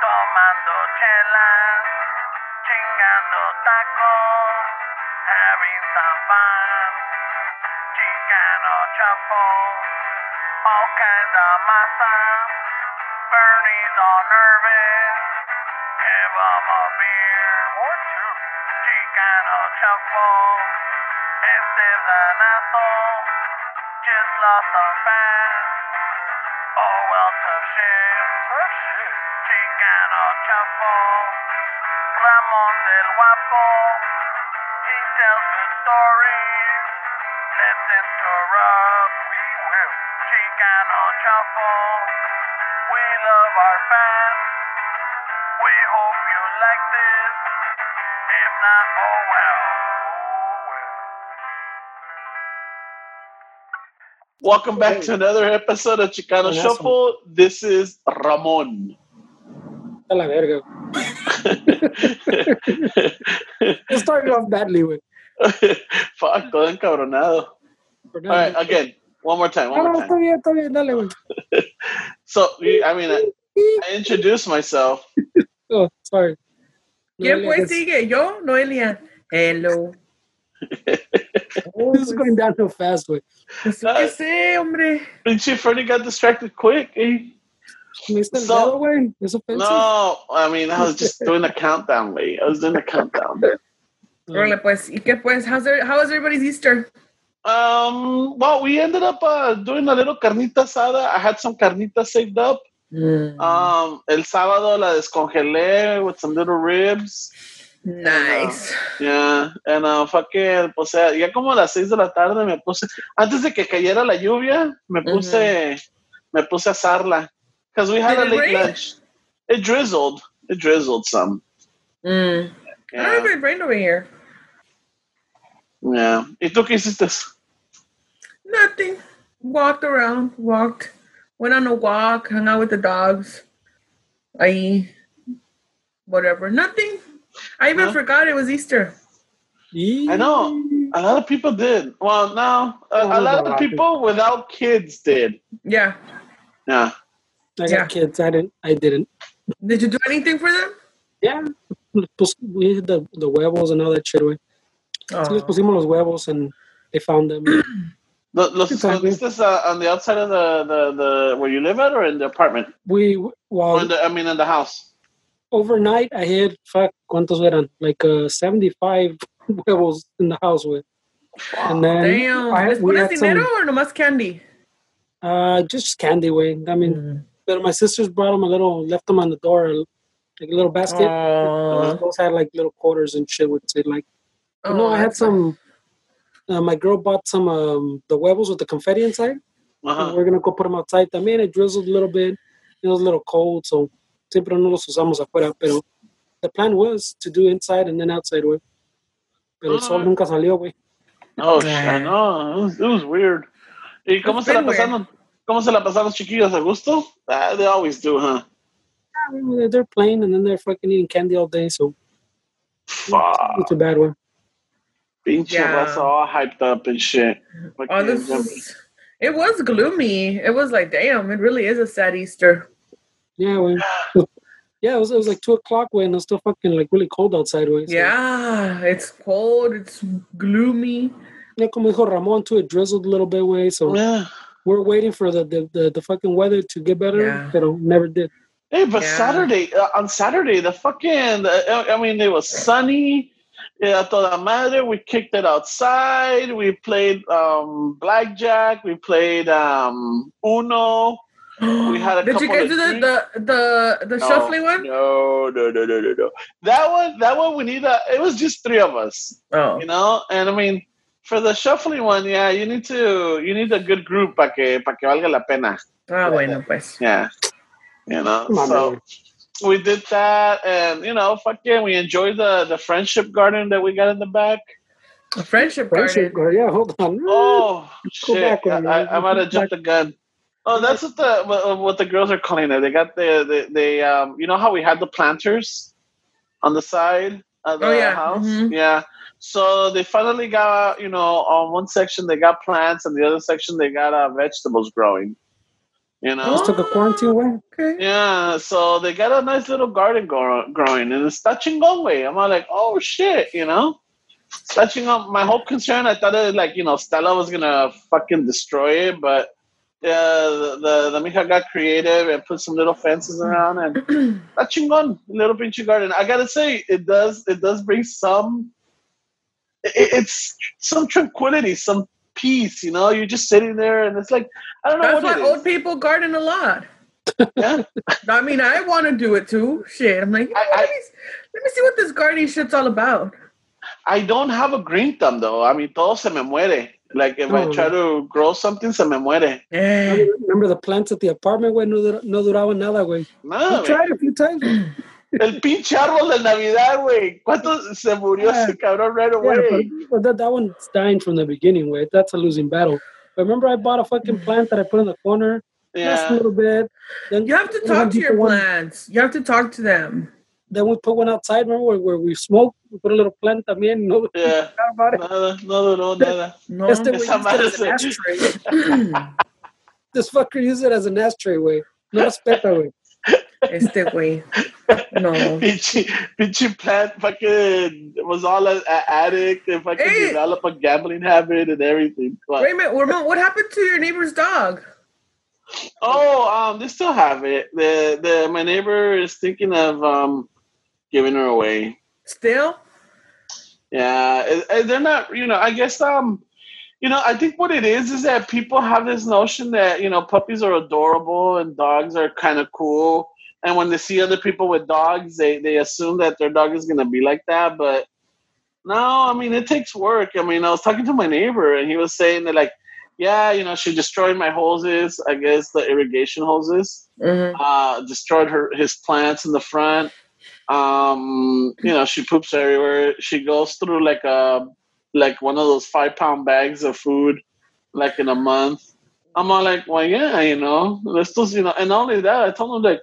tomando chelas, chingando tacos, having some fun. Chicano shuffle, all kinds of masa. Bernie's all nervous, give him a beer or two. Chicano Este's an asshole, just lost some fans. Chicano shuffle, Ramon's el guapo, he tells good stories. Let's interrupt. We will. Chicano shuffle. We love our fans. We hope you like this. If not, oh well. Welcome back to another episode of Chicano Buenazo. Shuffle. This is Ramon. A la verga. It started off badly, with. Fuck, todo encabronado. All right, again, one more time, one No, no, more time. bien, está bien, dale, güey. So, I mean, I, I introduced myself. Oh, sorry. ¿Quién No, pues this- sigue? ¿Yo? Noelia. Hello. Oh, This is going down too fast, güey. pues, yo qué sé, hombre. Pinche Fernie got distracted quick. eh? Me está el So- dedo, güey. Es offensive. No, I mean, I was just doing a countdown, way. I was doing a countdown. Órale, pues. ¿Y qué pues? How's there, how was everybody's Easter? Um, well, we ended up uh, doing a little carnita asada. I had some carnita saved up. Um, el sábado la descongelé with some little ribs. Nice. Yeah, and uh, fucking, pues, eh, ya como a las seis de la tarde me puse, antes de que cayera la lluvia, me puse, me puse a asarla. Because we had Did a late lunch. It drizzled. It drizzled some. Mm. I don't know if Yeah. it rained over here. yeah. ¿Y tú qué hiciste? Nothing. Walked around, walked, went on a walk, hung out with the dogs. I, whatever. Nothing. I even Huh? forgot it was Easter. I know. A lot of people did. Well, no, a, a lot of people without kids did. Yeah. Yeah. I got Yeah. kids. I didn't. I didn't. Did you do anything for them? Yeah. We had the, the huevos and all that shit, güey. Sí, les Oh. pusimos los huevos and they found them. Los, los Exactly. escondiste uh, on the outside of the, the, the where you live at or in the apartment? we, Or well, in the, I mean, in the house. Overnight I had, fuck, ¿cuántos eran? Like uh, 75 huevos in the house, güey. And then Damn. I, ¿Les we pones had some, dinero or nomás candy? uh, just candy, way. I mean, Mm. but my sisters brought them a little, left them on the door, like a little basket. Aw. Those had like little quarters and shit. Would say like, but no, Oh, I had some. Uh, my girl bought some um, the huevos with the confetti inside. Uh-huh. We're gonna go put them outside. También it drizzled a little bit. It was a little cold, so siempre no los usamos afuera. Pero the plan was to do inside and then outside, güey. Pero el sol Ah. nunca salió, güey. Oh, Yeah. shit, no, it was, it was weird. ¿Y cómo It's se la been weird. pasaron? ¿Cómo se la pasaron los chiquillos? ¿A gusto? Ah, they always do, huh? They're- They're playing and then they're fucking eating candy all day, so Fuck. not too bad, one. Pinche Yeah. raza all hyped up and shit. Oh, this is, it was gloomy. It was like, damn, it really is a sad Easter. Yeah, güey. Yeah, it was, it was like two o'clock when it was still fucking like really cold outside, güey. so- Yeah, it's cold. It's gloomy. Yeah, como dijo Ramon too, it drizzled a little bit, way. So Yeah. we're waiting for the, the, the, the fucking weather to get better, Yeah. but never did. Hey, but Yeah. Saturday, uh, on Saturday, the fucking, uh, I mean, it was sunny. Yeah, toda madre. We kicked it outside. We played um, blackjack. We played um, Uno. We had a Did you couple guys of do the, the the the No, shuffling one? No, no, no, no, no, no. That one, that one, we need a. It was just three of us, Oh, you know. And I mean, for the shuffling one, yeah, you need to, you need a good group para que, para que valga la pena. ah, bueno, pues. Yeah, you know. Come so man. we did that, and you know, fuck yeah, we enjoyed the the friendship garden that we got in the back. A friendship Friendship garden. garden. Yeah, hold on. Oh Go shit! back I, one, I, man. I might have jumped the gun. Oh, that's what the what, what the girls are calling it. They got the they, they um you know how we had the planters on the side of the Oh, yeah. house. Mhm. Yeah. So they finally got you know on one section they got plants and the other section they got uh, vegetables growing. You know. Just took a quarantine away. Okay. Yeah, so they got a nice little garden grow- growing, and it's touching way. I'm all like, oh shit, you know, touching on my whole concern. I thought it like you know Stella was gonna fucking destroy it, but yeah, the the, the mija got creative and put some little fences around and touching on little pinchy garden. I gotta say, it does it does bring some. It, it's some tranquility, some peace. You know, you're just sitting there, and it's like I don't know That's what why old is. people garden a lot. Yeah. I mean, I want to do it too. Shit, I'm like, you know, I- I- let, me, let me see what this gardening shit's all about. I don't have a green thumb though. I mean, todo se me muere. Like if I try to grow something, se me muere. Eh. Remember the plants at the apartment, güey? No, dura- no duraban nada, güey. No, I güey. tried a few times. güey. el pinche árbol de Navidad, güey. ¿Cuánto se murió Yeah. ese cabrón right Yeah, away? but, but that, that one's dying from the beginning, way. That's a losing battle. But remember, I bought a fucking plant that I put in the corner. Yeah. Just a little bit. Then You have to talk to your deeper one. plants. You have to talk to them. Then we put one outside. Remember where, where we smoke? We put a little plant también. No, Yeah. about it. Nada, no duró nada. No. Este güey Esa used it as an madre ashtray. This fucker used it as an ashtray, way. No respeta, way. este güey. No. Pinche, pinche plant fucking was all an addict and fucking Hey. develop a gambling habit and everything. But- Wait a minute. What, what happened to your neighbor's dog? Oh, um, they still have it. The the my neighbor is thinking of um giving her away. Still? Yeah, it- they're not. You know, I guess um, you know, I think what it is is that people have this notion that you know puppies are adorable and dogs are kind of cool, and when they see other people with dogs, they they assume that their dog is gonna be like that. But no, I mean it takes work. I mean, I was talking to my neighbor, and he was saying that like, yeah, you know, she destroyed my hoses. I guess the irrigation hoses Mhm. uh, destroyed her his plants in the front. Um, you know, she poops everywhere. She goes through like a like one of those five pound bags of food, like in a month. I'm all like, well, yeah, you know, estos, you know, and not only that, I told him like,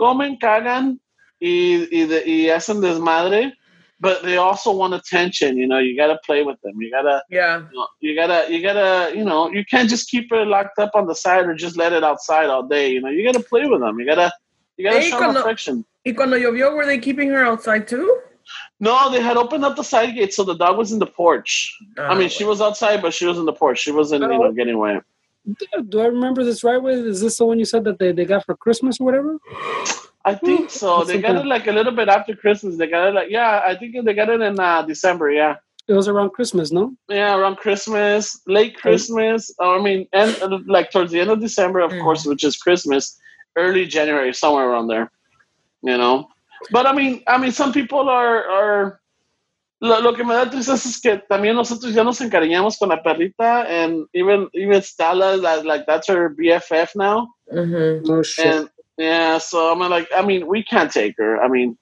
comen, cagan, y, y, de, y hacen desmadre, but they also want attention. You know, you gotta play with them. You gotta Yeah. you, know, you gotta you gotta you know you can't just keep it locked up on the side or just let it outside all day you know you gotta play with them you gotta you gotta Hey, show them affection Y cuando llovió, were they keeping her outside too? no they had opened up the side gate so the dog was in the porch i mean she was outside but she was in the porch she wasn't you know getting away Do I remember this right way? Is this the one you said that they, they got for Christmas or whatever? i think so That's they got it like a little bit after christmas they got it like yeah i think they got it in uh, december yeah It was around Christmas, no? yeah around christmas late christmas i mean and uh, like towards the end of december of Mm. course which is christmas early january somewhere around there you know? But i mean i mean some people are are lo, lo que me da tristeza es que también nosotros ya nos encariñamos con la perrita and even even Stella like, like that's her bff now. Hmm No shit. and yeah so i'm like i mean we can't take her. I mean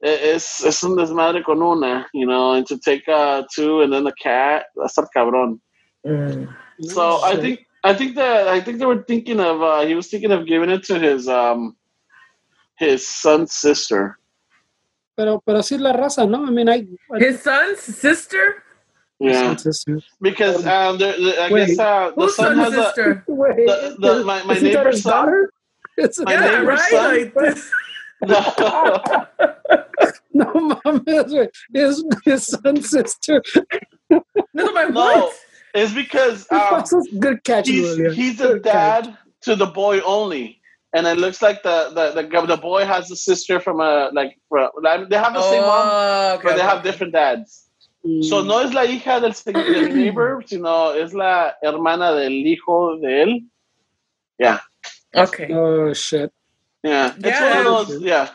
it's it's es un desmadre con una you know and to take uh two and then the cat that's a cabrón. Mm. so No I think I think that I think they were thinking of uh, he was thinking of giving it to his um his son's sister. Pero, pero sí la raza, ¿no? I mean, I... I His son's sister? Yeah, sister. because um, there, there- I Wait, guess uh, the Whose son son's has a sister? Wait, the, the, my my isn't that neighbor's his son. daughter? It's My yeah, neighbor's right? son? Like this. No, no mames, güey. His, his son's sister. No, my no, what? it's because um, Good catch, he's Julia. he's a Good catch. dad to the boy only. And it looks like the, the, the, the boy has a sister from a like from, they have the same mom, Oh, okay. but they have different dads. So Mm. no es la hija del se- de mi neighbor, sino es la hermana del hijo de él. Yeah, Okay. Oh, shit. yeah. It's Yeah. one of those. Yeah.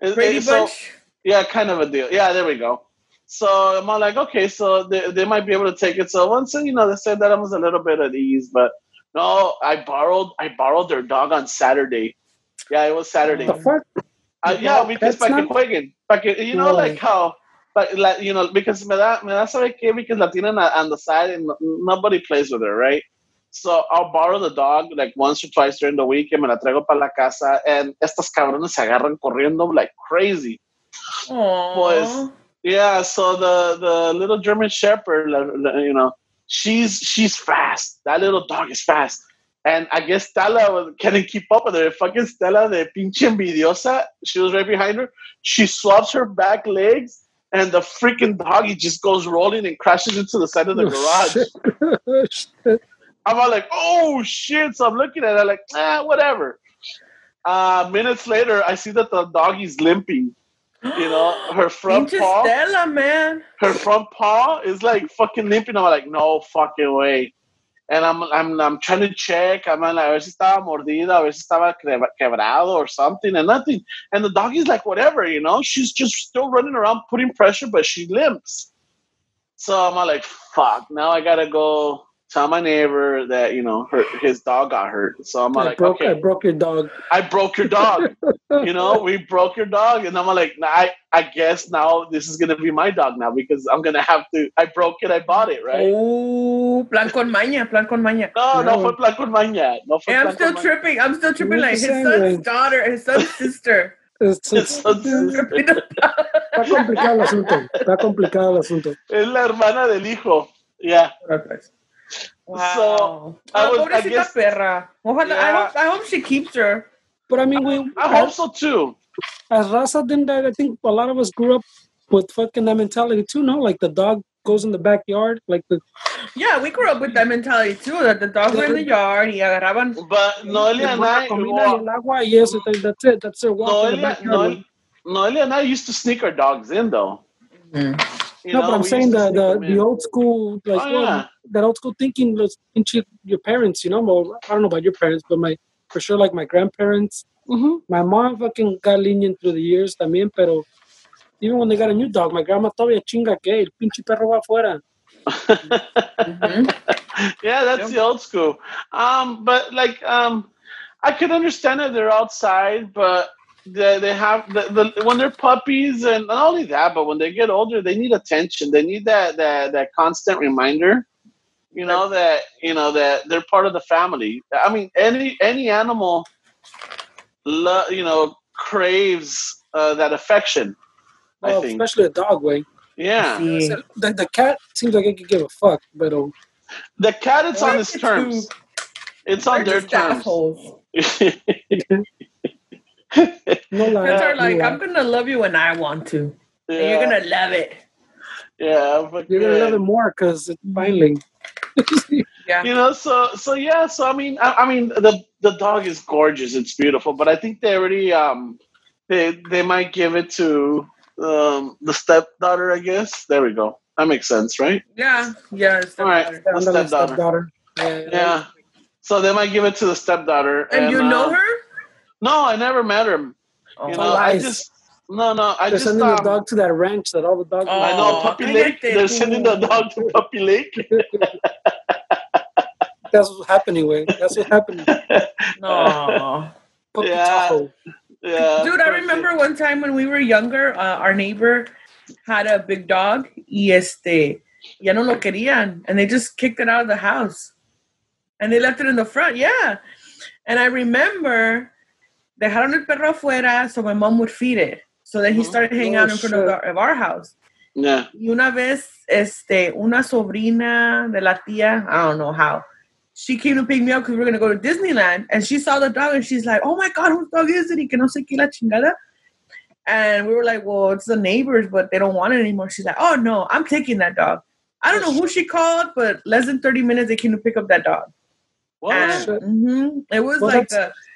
It- Brady it- so, Bunch? yeah, kind of a deal. Yeah, there we go. So I'm all like, okay, so they, they might be able to take it. So once you know, they said that I was a little bit at ease, but no, I borrowed I borrowed their dog on Saturday. Yeah, it was Saturday. The fuck? Uh, yeah, because That's para que not- jueguen, para you know, No. like how, like, like you know, because me da me da saber que because la tienen a- on the side and nobody plays with her, right? So I'll borrow the dog like once or twice during the week and me la traigo para la casa and estas cabrones se agarran corriendo like crazy. Aw. Boys. Yeah, so the the little German Shepherd, la- la- you know, she's she's fast. That little dog is fast. And I guess Stella was, couldn't keep up with her. Fucking Stella, the pinche envidiosa, she was right behind her. She swaps her back legs, and the freaking doggy just goes rolling and crashes into the side of the garage. Shit. I'm all like, oh shit. So I'm looking at it like, ah, whatever. Uh, minutes later, I see that the doggy's limping. You know, her front paw, Stella, man. her front paw is like fucking limping. I'm like, no fucking way. And I'm, I'm, I'm trying to check. I'm like, a ver si estaba mordida, a ver si estaba quebrado or something, and nothing. And the doggy's like, whatever, you know. She's just still running around putting pressure, but she limps. So I'm like, fuck. Now I gotta go tell my neighbor that you know her, his dog got hurt. So I'm I like, broke, I broke your dog. I broke your dog. you know, we broke your dog, and I'm like, nah, I, I guess now this is gonna be my dog now because I'm gonna have to. I broke it, I bought it, right? Oh, plan con maña, plan con maña. No, no No. fue plan con maña. No fue And I'm still con maña. tripping. I'm still tripping You're like his the son's way. daughter, his son's sister. It's- It's it's- so- Está complicado el asunto. Está complicado el asunto. Es la hermana del hijo. Yeah. Wow. I Ah, was- I guess- perra. Ojalá, I, hope, I hope she keeps her. But I mean, we I hope so too. as Raza didn't I I think a lot of us grew up with fucking that mentality too. No, like the dog goes in the backyard, like the Yeah, we grew up with that mentality too. That the dogs were in the yard y agarraban. But Noelia and I, la comida y agua y eso. That's it. That's their walk in the Noelia, backyard. Noelia, Noelia and I used to sneak our dogs in though. You no, know, but I'm saying the the, the old school like Oh, well, yeah. that old school thinking was into your parents, you know. Well, I don't know about your parents, but my for sure like my grandparents. Mhm. My mom fucking got lenient through the years también, pero even when they got a new dog, my grandma todavía chinga que el pinche perro va afuera. yeah, that's Yeah. the old school. Um, but like, um, I could understand if they're outside, but they, they have the, the when they're puppies, and not only that, but when they get older, they need attention. They need that that that constant reminder. You know that you know that they're part of the family. I mean, any any animal, lo- you know, craves uh, that affection. I Well, think. especially a dog way. Yeah. The, the cat seems like it could give a fuck, but um, the cat. It's on It's terms. It's on their terms. assholes. no lie. Cats are like, lie. I'm gonna love you when I want to. And you're gonna love it. Yeah, but You're gonna love it more because it's finally. Yeah. You know, so so yeah, so I mean, I, I mean, the the dog is gorgeous. It's beautiful, but I think they already um they they might give it to um the stepdaughter. I guess there we go. That makes sense, right? Yeah. Yeah. All right. better. The stepdaughter. stepdaughter. Yeah. Yeah. So they might give it to the stepdaughter. And you know uh, her? No, I never met her. You Oh. know, I just no, no. I They're just sending um, the dog to that ranch that all the dogs. Oh. I know Puppy Lake. They're sending the dog to Puppy Lake. That's what's happening, way. That's what's happening. No. Puppy Yeah. Tahoe. Yeah, Dude, I remember one time when we were younger, uh, our neighbor had a big dog y este, ya no lo querían, and they just kicked it out of the house. And they left it in the front, yeah. And I remember dejaron el perro afuera so my mom would feed it. So then he started hanging Oh, out in front of our, of our house. Yeah. Y una vez, este, una sobrina de la tía, I don't know how, she came to pick me up because we were going to go to Disneyland. And she saw the dog and she's like, oh my God, whose dog is it? Y que no sé qué la chingada. And we were like, well, it's the neighbors, but they don't want it anymore. She's like, oh no, I'm taking that dog. I don't know who she called, but less than 30 minutes, they came to pick up that dog. What? And, shit. mhm, it was Well, like that's- a,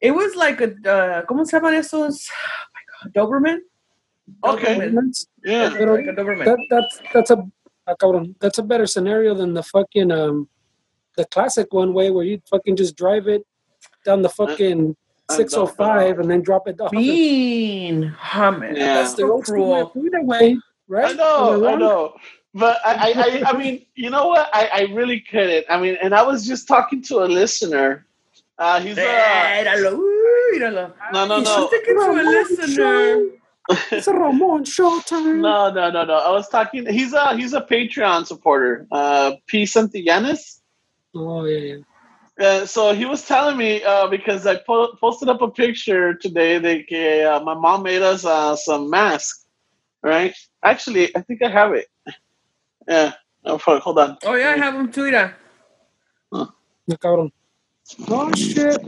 it was like a, uh, ¿cómo se llaman esos? Oh my God, Doberman? Okay. Doberman. Yeah. It's like Doberman. That that's that's a ah, cabrón, that's a better scenario than the fucking um the classic one way where you fucking just drive it down the fucking and six oh dump it five and then drop it off. Mean. Oh, man. Yeah. That's the so old school way cruel. of doing it way, right? I know, I know. But I, I, I, I mean, you know what? I, I really couldn't. I mean, and I was just talking to a listener. Uh, he's a Míralo, uy, míralo. no, no, He's no, a listener. It's a Ramon show time. no, no, no, no. I was talking. He's a he's a Patreon supporter. Uh, P. Santillanes. Oh yeah, yeah. Uh, so he was telling me uh, because I po- posted up a picture today that uh, my mom made us uh, some masks, right? Actually, I think I have it. Yeah. Oh, hold on. Oh, yeah, I have him too. Mira. No, cabrón. Oh shit!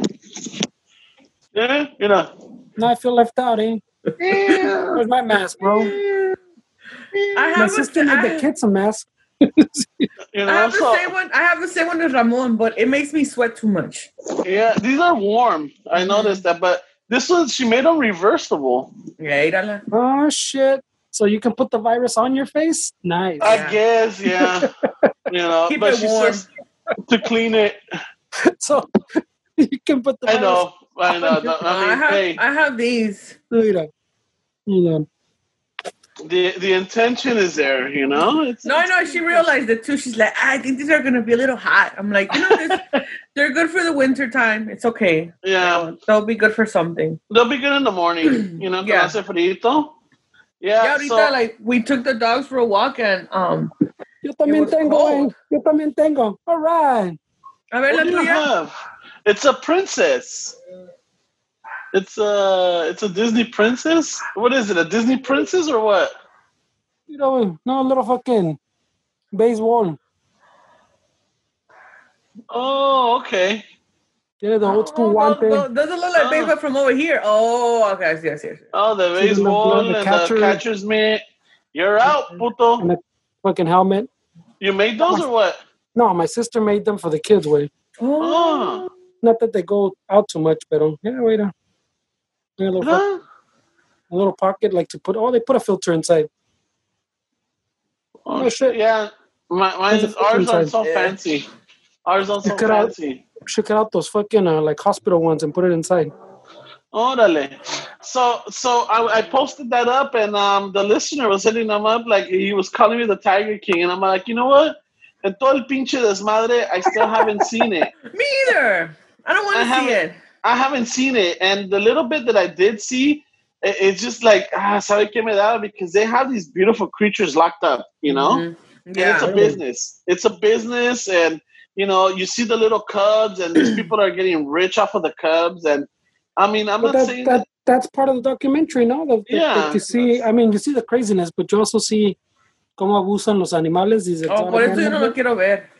Yeah, you know. Now I feel left out, eh? Where's my mask, bro? I My have, a, sister made the I, kids a mask. You I know, have the so same one. I have the same one as Ramon, but it makes me sweat too much. yeah, these are warm. I noticed that, but this one she made them reversible. Yeah, mírala. Oh shit! So you can put the virus on your face? Nice. I Yeah. guess, yeah. you know, Keep but it she warm. says to clean it. so you can put the I know, I know. your- I I have, hey, I have these. Mira. You know. the the intention is there. You know, it's No, I know. She realized it too. She's like, I think these are gonna be a little hot. I'm like, you know, this, they're good for the winter time. It's okay. yeah. They'll be good for something. They'll be good in the morning. You know, Yeah. yeah. hace frito. Yeah, Yeah, ahorita, so like we took the dogs for a walk and um. Yo también was tengo, cold. Yo también tengo. All right. A ver la what do you tuya. have? It's a princess. It's a it's a Disney princess. What is it? A Disney princess or what? You know, no little fucking baseball. Oh, okay. Yeah, the old school Oh, guante. no, no, doesn't look like Oh. baseball from over here. Oh, okay, yes, yes, yes. Oh, the See the baseball little- the and catcher. the catcher's mitt. You're out, puto. And the fucking helmet. You made those or what? No, my sister made them for the kids, way. Oh, Not that they go out too much, but um, yeah, wait a, a little, huh? a little pocket like to put. Oh, they put a filter inside. Oh, Oh, shit. Yeah, my, mine, ours aren't so inside. fancy. Ours aren't so Cut out- Should cut out those fucking uh, like hospital ones and put it inside. Órale. So so I, I posted that up and um the listener was hitting them up like he was calling me the Tiger King and I'm like, you know what? En todo el pinche desmadre, I still haven't seen it. Me either. I don't want to see haven't- it. I haven't seen it. And the little bit that I did see, it, it's just like, ah, sabe que me da? Because they have these beautiful creatures locked up, you know? Mhm. And Yeah. it's a business. It's a business, and you know, you see the little cubs, and these people are getting rich off of the cubs. And I mean, I'm But not that, saying that that's part of the documentary, no? The, the- Yeah, that you see, I mean, you see the craziness, but you also see cómo abusan los animales. These Oh, exotic por eso yo no animals. lo quiero ver.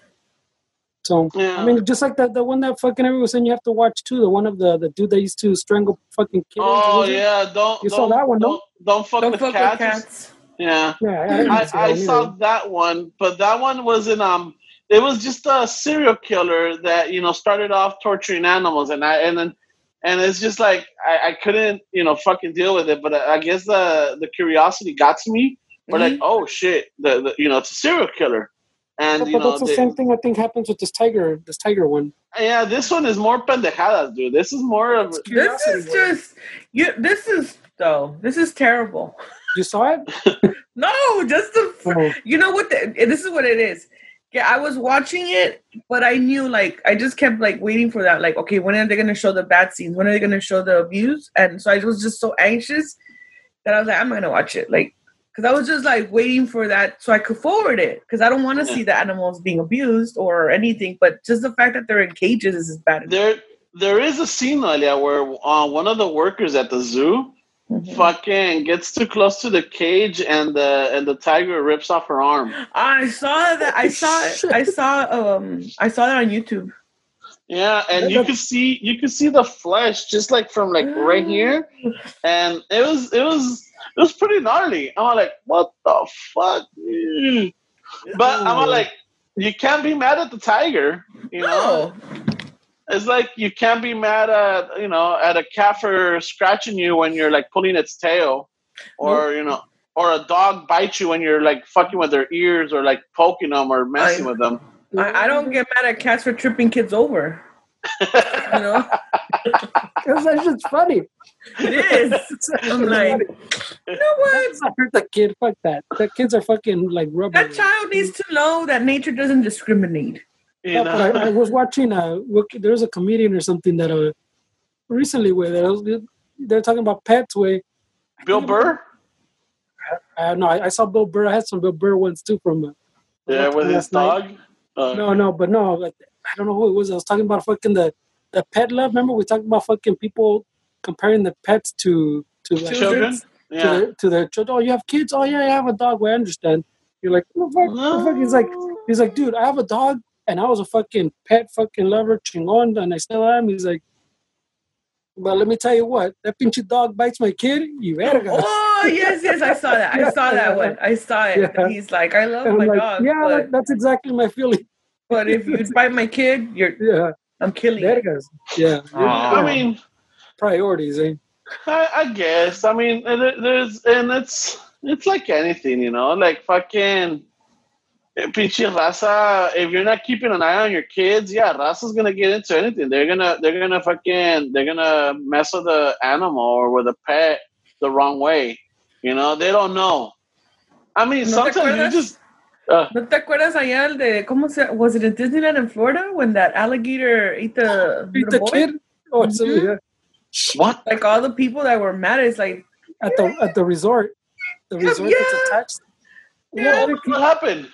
So Yeah. I mean, just like the the one that fucking everyone was saying you have to watch too. The one of the the dude that used to strangle fucking kids. Oh yeah, don't You don't, saw that one, don't, don't fuck Don't with fuck cats. with cats. Yeah, Yeah, I, didn't I, that I saw that one, but that one wasn't um. It was just a serial killer that you know started off torturing animals, and I and then and it's just like I, I couldn't you know fucking deal with it. But I, I guess the the curiosity got to me. We're like, mm-hmm. oh shit, the, the you know it's a serial killer, and But, you but know that's the they- same thing I think happens with this tiger, this tiger one. yeah, this one is more pendejadas, dude. This is more of It's This is one. just you. This is though. This is terrible. You saw it? No, just the. Oh, You know what? The, this is what it is. Yeah, I was watching it, but I knew like I just kept like waiting for that. Like, okay, when are they gonna show the bad scenes? When are they gonna show the abuse? And so I was just so anxious that I was like, I'm gonna watch it. Like, because I was just like waiting for that so I could forward it. Because I don't want to Yeah. see the animals being abused or anything. But just the fact that they're in cages is bad. enough. there. There is a scene, Alia, where uh, one of the workers at the zoo Mhm. fucking gets too close to the cage, and the and the tiger rips off her arm. I saw that. I saw it. I saw. Um, I saw that on YouTube. Yeah, and you could see you could see the flesh just like from like right here, and it was it was it was pretty gnarly. I'm like, what the fuck? But I'm like, you can't be mad at the tiger, you know. No. It's like you can't be mad at you know at a cat for scratching you when you're like pulling its tail, or you know, or a dog bites you when you're like fucking with their ears or like poking them or messing I- with them. I, I don't get mad at cats for tripping kids over. You know, Because that's just funny. it is. I'm like, you know what? I heard the kid. Fuck that. The kids are fucking like rubber. That child needs to know that nature doesn't discriminate. You Yeah, know? but I, I was watching. Uh, look, there's a comedian or something that uh, recently where they're, they're talking about pets. Where Bill Burr. uh, no, I, I saw Bill Burr. I had some Bill Burr ones too from. Uh, Yeah, with his last night. dog. Uh, No, no, but no, like, I don't know who it was. I was talking about fucking the the pet love. Remember we talked about fucking people comparing the pets to to like, children. to Yeah. their to their children. Oh, you have kids? Oh yeah, I have a dog. Well, I understand. You're like, what the fuck? What the fuck? He's like, he's like, dude, I have a dog and I was a fucking pet fucking lover, chingón, and I still am. He's like, but let me tell you what, that pinche dog bites my kid, you verga. Oh yes, yes, I saw that. I saw that one. I saw it. Yeah. He's like, I love And my like, dog, yeah, but, that's exactly my feeling. but if you bite my kid, you're Yeah, I'm killing you. vergas. Yeah, I mean, priorities, eh? I, I guess. I mean, there's and it's it's like anything, you know, like fucking eh, pinche raza. If you're not keeping an eye on your kids, yeah, raza's gonna get into anything. They're gonna they're gonna fucking they're gonna mess with the animal or with a pet the wrong way. You know, they don't know. I mean, ¿No sometimes you just. Uh, ¿No te acuerdas allá el de cómo se was it in Disneyland in Florida when that alligator ate the, Beat little the boy? kid. Oh, so, Mhm. yeah. what? Like all the people that were mad, it's like At the at the resort, the Yeah, resort that's yeah. attached. Yeah. Well, What happened?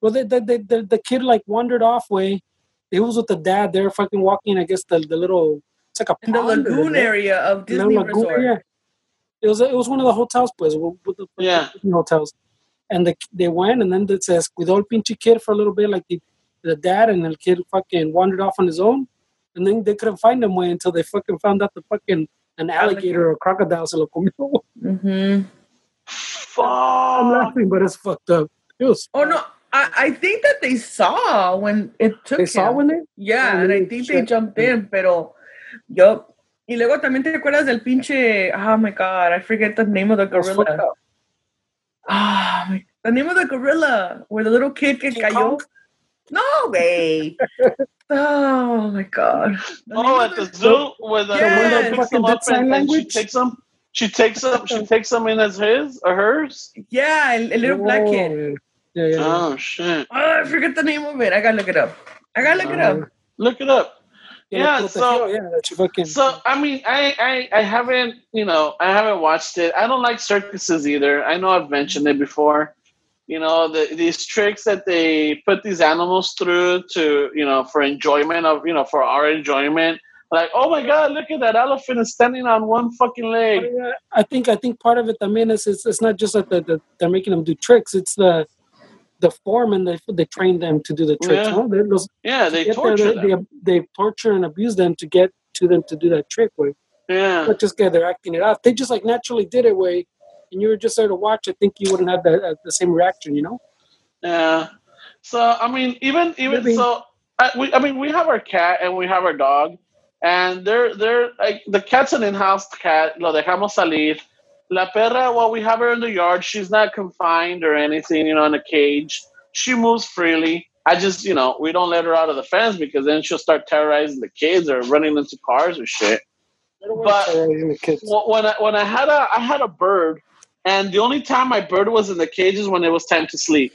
Well, the, the, the, the, the kid like wandered off way. It was with the dad. They're fucking walking. I guess the, the little it's like a in the lagoon area of the Disney lagoon, Resort. yeah. It was it was one of the hotels, pues, with with the with Yeah. the Disney hotels, and the, they went, and then it says with all pinche kid for a little bit, like the, the dad and the kid fucking wandered off on his own, and then they couldn't find him way until they fucking found out the fucking an alligator or crocodile se lo comió. hmm Fuck. I'm laughing, but it's fucked up. It was. Oh no, I, I think that they saw when it took They saw when they. Yeah, Oh, and I really? think they jumped in, pero yo. Y luego también te acuerdas del pinche. Oh my god, I forget the name of the it was gorilla. Up. Ah, my- the name of the gorilla where the little kid que King cayó. Kong? No way. oh my god. The Oh, at the the- zoo with the Yes. one that The picks them fucking up did sign and, and she takes them. She takes them. She takes them in as his or hers. Yeah, a, el little black kid. Oh, Yeah, yeah. yeah. Oh shit! Oh, I forget the name of it. I gotta look it up. I gotta look it up. Look it up. Yeah, so- yeah, that you fucking. So I mean, I, I I haven't you know I haven't watched it. I don't like circuses either. I know I've mentioned it before. You know the, these tricks that they put these animals through to you know for enjoyment of you know for our enjoyment. Like oh my god, look at that elephant is standing on one fucking leg. Uh, I think I think part of it, I mean, is it's, it's not just that the, the, they're making them do tricks. It's the the form and they they train them to do the tricks. Yeah. No? They, those, Yeah, they torture them. they, they torture and abuse them to get to them to do that trick. Yeah. Not just get they're acting it out. They just like naturally did it way, and you were just there to watch. I think you wouldn't have that uh, the same reaction, you know. Yeah. So I mean, even even Maybe. so, I, we I mean we have our cat and we have our dog, and they're they're like the cat's an in-house cat. Lo dejamos salir. La perra, while we have her in the yard, she's not confined or anything, you know, in a cage. She moves freely. I just, you know, we don't let her out of the fence because then she'll start terrorizing the kids or running into cars or shit. But- want to the kids. Well, when I, when I had a I had a bird, and the only time my bird was in the cage is when it was time to sleep.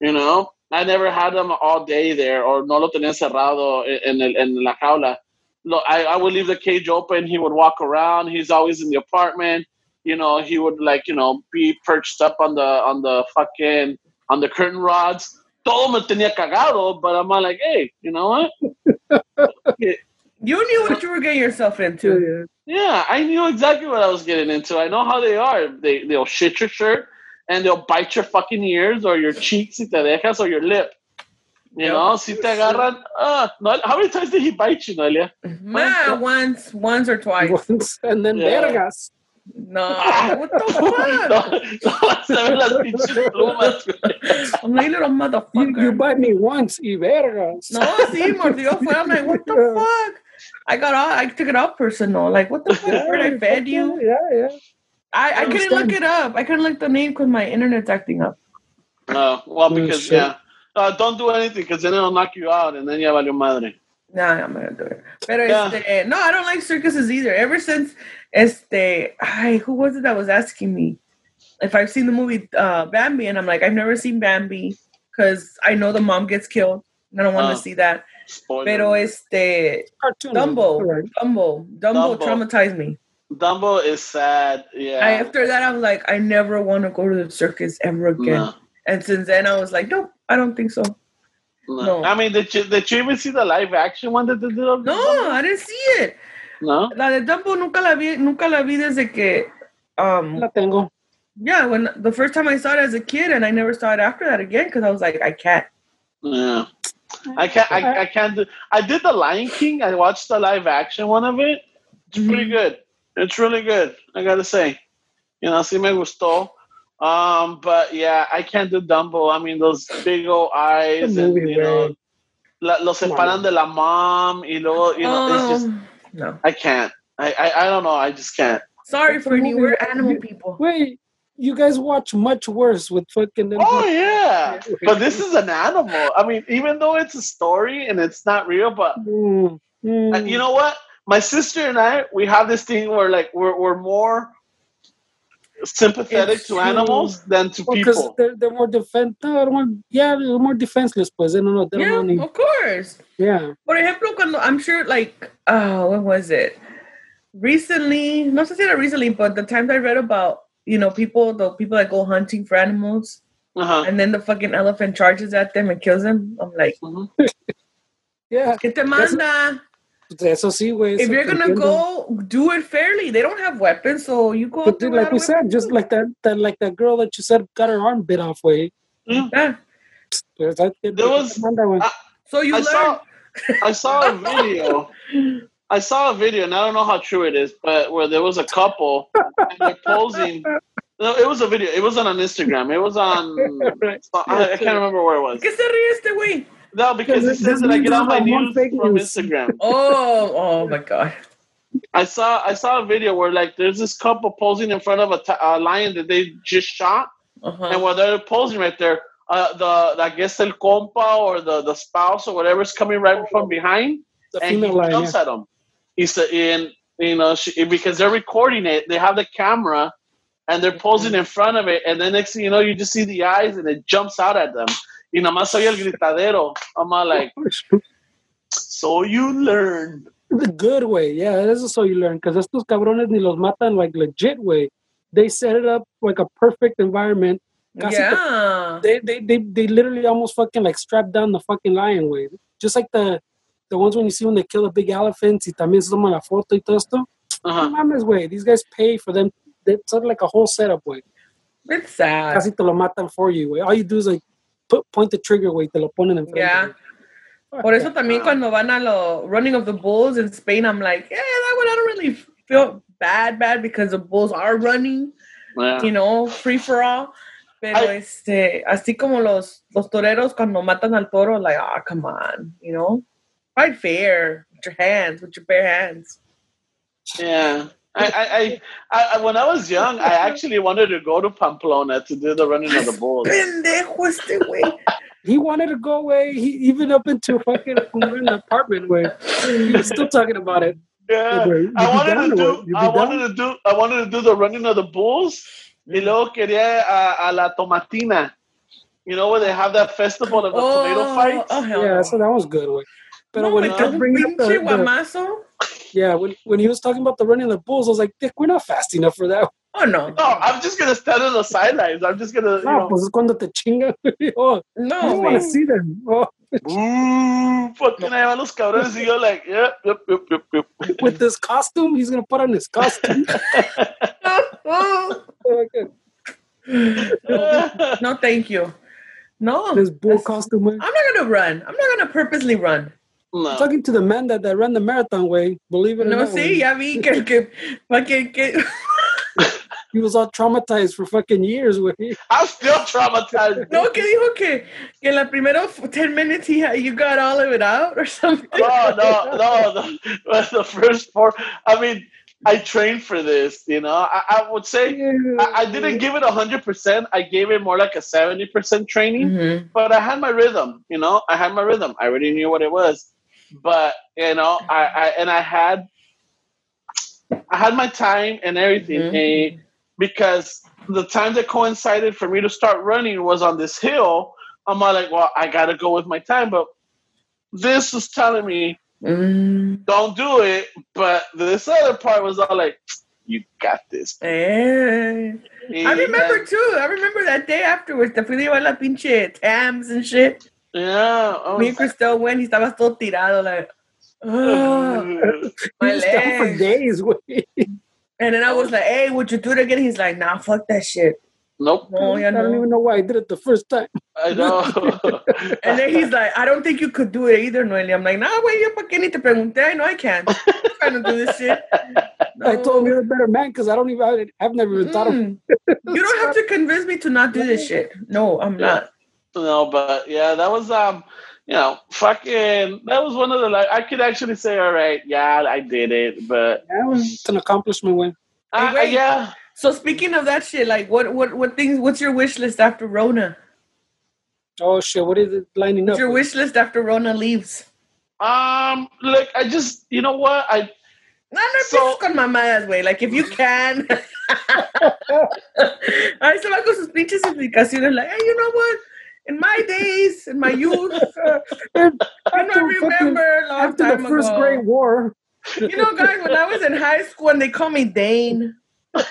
You know, I never had them all day there, or no lo tenía cerrado en, el, en la jaula. Look, I, I would leave the cage open. He would walk around. He's always in the apartment. You know, he would like you know be perched up on the on the fucking on the curtain rods. Todo me tenía cagado, but I'm like, hey, you know what? You knew what you were getting yourself into. yeah. Yeah, I knew exactly what I was getting into. I know how they are. They they'll shit your shirt and they'll bite your fucking ears or your cheeks si te dejas or your lip. You Yep. know, si te agarran. Uh, no, how many times did he bite you, Noelia? Man, once, once or twice. Once, and then Yeah. vergas. No, what the fuck? no, no, se ven las pinches plumas. I'm like, little You, motherfucker. you bite me once, y vergas. No, sí, mordió fue. I'm like, what the fuck? I got all, I took it all personal. Like, what the fuck? Where I fed you? Yeah, yeah. I, I couldn't look it up. I couldn't look the name because my internet's acting up. No, well, Oh, because, shit. yeah. Uh, don't do anything because then it'll knock you out and then ya valió madre. No, I'm gonna do it. Pero Yeah. este, no, I don't like circuses either. Ever since este, ay, who was it that was asking me if I've seen the movie uh, Bambi, and I'm like, I've never seen Bambi because I know the mom gets killed. and I don't want to see that. Spoiler. Pero este, Cartoon. Dumbo, Dumbo, Dumbo, Dumbo. traumatized me. Dumbo is sad. Yeah. I, after that, I'm like, I never want to go to the circus ever again. no, And since then, I was like, nope, I don't think so. no. No. I mean, did you, did you even see the live action one that they did? of No, Dumbo? I didn't see it. No? La de Dumbo nunca la vi, nunca la vi desde que, um, La tengo. yeah, when the first time I saw it as a kid, and I never saw it after that again because I was like, I can't. Yeah. I can't. I, I can't do. I did the Lion King. I watched the live action one of it. It's pretty good. It's really good. I gotta say. You know, sí me gustó. Um, but yeah, I can't do Dumbo. I mean, those big old eyes, The and movie, you know, güey. la, lo separan de la mom. Y luego, you know, it's just. No. I can't. I, I I don't know. I just can't. Sorry, for a Fernie. movie We're animal people. Wait, you guys watch much worse with fucking. Oh fucking- yeah, but this is an animal. I mean, even though it's a story and it's not real, but Mm, mm. Uh, you know what? My sister and I, we have this thing where like we're we're more sympathetic It's to true. animals than to because people. they're, they're more defense. No, they're more, yeah, they're more defenseless. Pues they don't know. They don't Yeah, any, of course. yeah. Por ejemplo, cuando I'm sure, like, oh, when was it? Recently, not to say that recently, but the times I read about, you know, people, the people that go hunting for animals, Uh-huh. and then the fucking elephant charges at them and kills them. I'm like, Mhm. Yeah, ¿qué te manda? Eso sí, güey. If you're gonna entiendo. go, do it fairly. They don't have weapons, so you go. But dude, like we said, just like that, that, like that girl that you said got her arm bit off, way. Mm. Yeah. Pues, that- There was- manda. I- So you I learn. saw I saw a video. I saw a video, and I don't know how true it is, but where there was a couple and they're posing. No, it was a video. It wasn't on Instagram. It was on. Right. I, I can't remember where it was. ¿Qué se ríe este güey? No, because it says that I get all my news from news. Instagram. Oh, oh my god. I saw I saw a video where like there's this couple posing in front of a, t- a lion that they just shot, and Uh-huh. while they're posing right there, uh, the I guess el compa or the the spouse or whatever is coming right from behind, The and he female line, jumps yeah. at them. He said, and you know, she, because they're recording it, they have the camera, and they're posing in front of it, and then next thing you know, you just see the eyes, and it jumps out at them. Y nada más oye el gritadero. I'm all like, so you learn. The good way, yeah, this is so you learn. Because estos cabrones ni los matan like legit way. They set it up like a perfect environment. Casi Yeah. They, they, they, they literally almost fucking like strap down the fucking lion way. Just like the the ones when you see when they kill the big elephants y también se toman la foto y todo esto. No Uh-huh. mames, way. These guys pay for them. They sort of like a whole setup way. It's sad. Casi te lo matan for you, way. All you do is like put, point the trigger, way. Te lo ponen en Yeah. Por eso también cuando van a lo running of the bulls in Spain, I'm like, yeah, that one I don't really feel bad, bad because the bulls are running, Yeah. you know, free for all. Pero I- este, así como los los toreros cuando matan al toro, like, ah, come on, you know, fight fair with your hands, with your bare hands. Yeah. I, I, I, I, when I was young, I actually wanted to go to Pamplona to do the running of the bulls. Pendejo este güey. He wanted to go away. He even up into fucking an apartment where he was still talking about it. Yeah, You'd I wanted to do. what? You'd be I down? wanted to do. I wanted to do the running of the bulls. Y luego quería a, a la tomatina. You know where they have that festival of the tomato oh, fights. oh, Yeah, no. so that was good. Way. But No, when he no. kept bringing up the, the- guamazo. yeah, when, when he was talking about the running of the bulls, I was like, Dick, we're not fast enough for that. Oh, no. No, I'm just gonna stand on the sidelines. I'm just gonna, you No, know, pues cuando te chingan. oh, I No, don't want to see them. Oh, ooh, fucking ahí van los cabrones, y yo like, yep, yep, yep, yep, yep. with this costume, he's gonna put on his costume. Oh, okay. no, thank you. No, This bull that's- costume. Way. I'm not gonna run. I'm not gonna purposely run. No. Talking to the man that, that ran the marathon way, believe it or No, not. sí, way. ya vi que el que fucking que He was all traumatized for fucking years. Way. I'm still traumatized. no que dijo que que la primero 10 minutes he had, you got all of it out or something. no, no, no. The, the first four. I mean, I trained for this. You know, I, I would say I, I didn't give it hundred percent. I gave it more like a seventy percent training. Mhm. But I had my rhythm. You know, I had my rhythm. I already knew what it was. But you know, I, I and I had I had my time and everything. Mhm. eh, because the time that coincided for me to start running was on this hill. I'm all like, well, I gotta go with my time. But this was telling me Mm. don't do it. But this other part was all like, you got this. Eh. I remember too. I remember that day afterwards. Fui de llevar la pinche Tams and shit. Yeah. I Me and was- Cristel went. He estaba todo tirado like, oh, He my was down for days. Way. And then I was like, hey, would you do it again? He's like, nah, fuck that shit. Nope. No, yeah, I don't no. even know why I did it the first time. I know. And then he's like, I don't think you could do it either, Noelia. I'm like, nah, güey, yo pa' qué ni te pregunté. I know I can't. I'm trying to do this shit. I told him you're a better man because I don't even. I, I've never even thought of. Mm. You don't have to convince me to not do this shit. No, I'm Yeah. not. No, but yeah, that was um, you know, fucking. That was one of the like I could actually say, all right, yeah, I did it, but That was an accomplishment. When uh, wait. yeah. So speaking of that shit, like, what, what, what things? What's your wish list after Rona? oh shit, what is it lining up? Your with? wish list after Rona leaves? Um, look, I just, you know what, I No, no So- empieces con mamadas, güey. Like, if you can. Ahí se va con sus pinches explicaciones. Like, hey, you know what? In my days, in my youth, uh, I don't remember a long after time the first ago. Great War. You know, guys, when I was in high school and they call me Dane,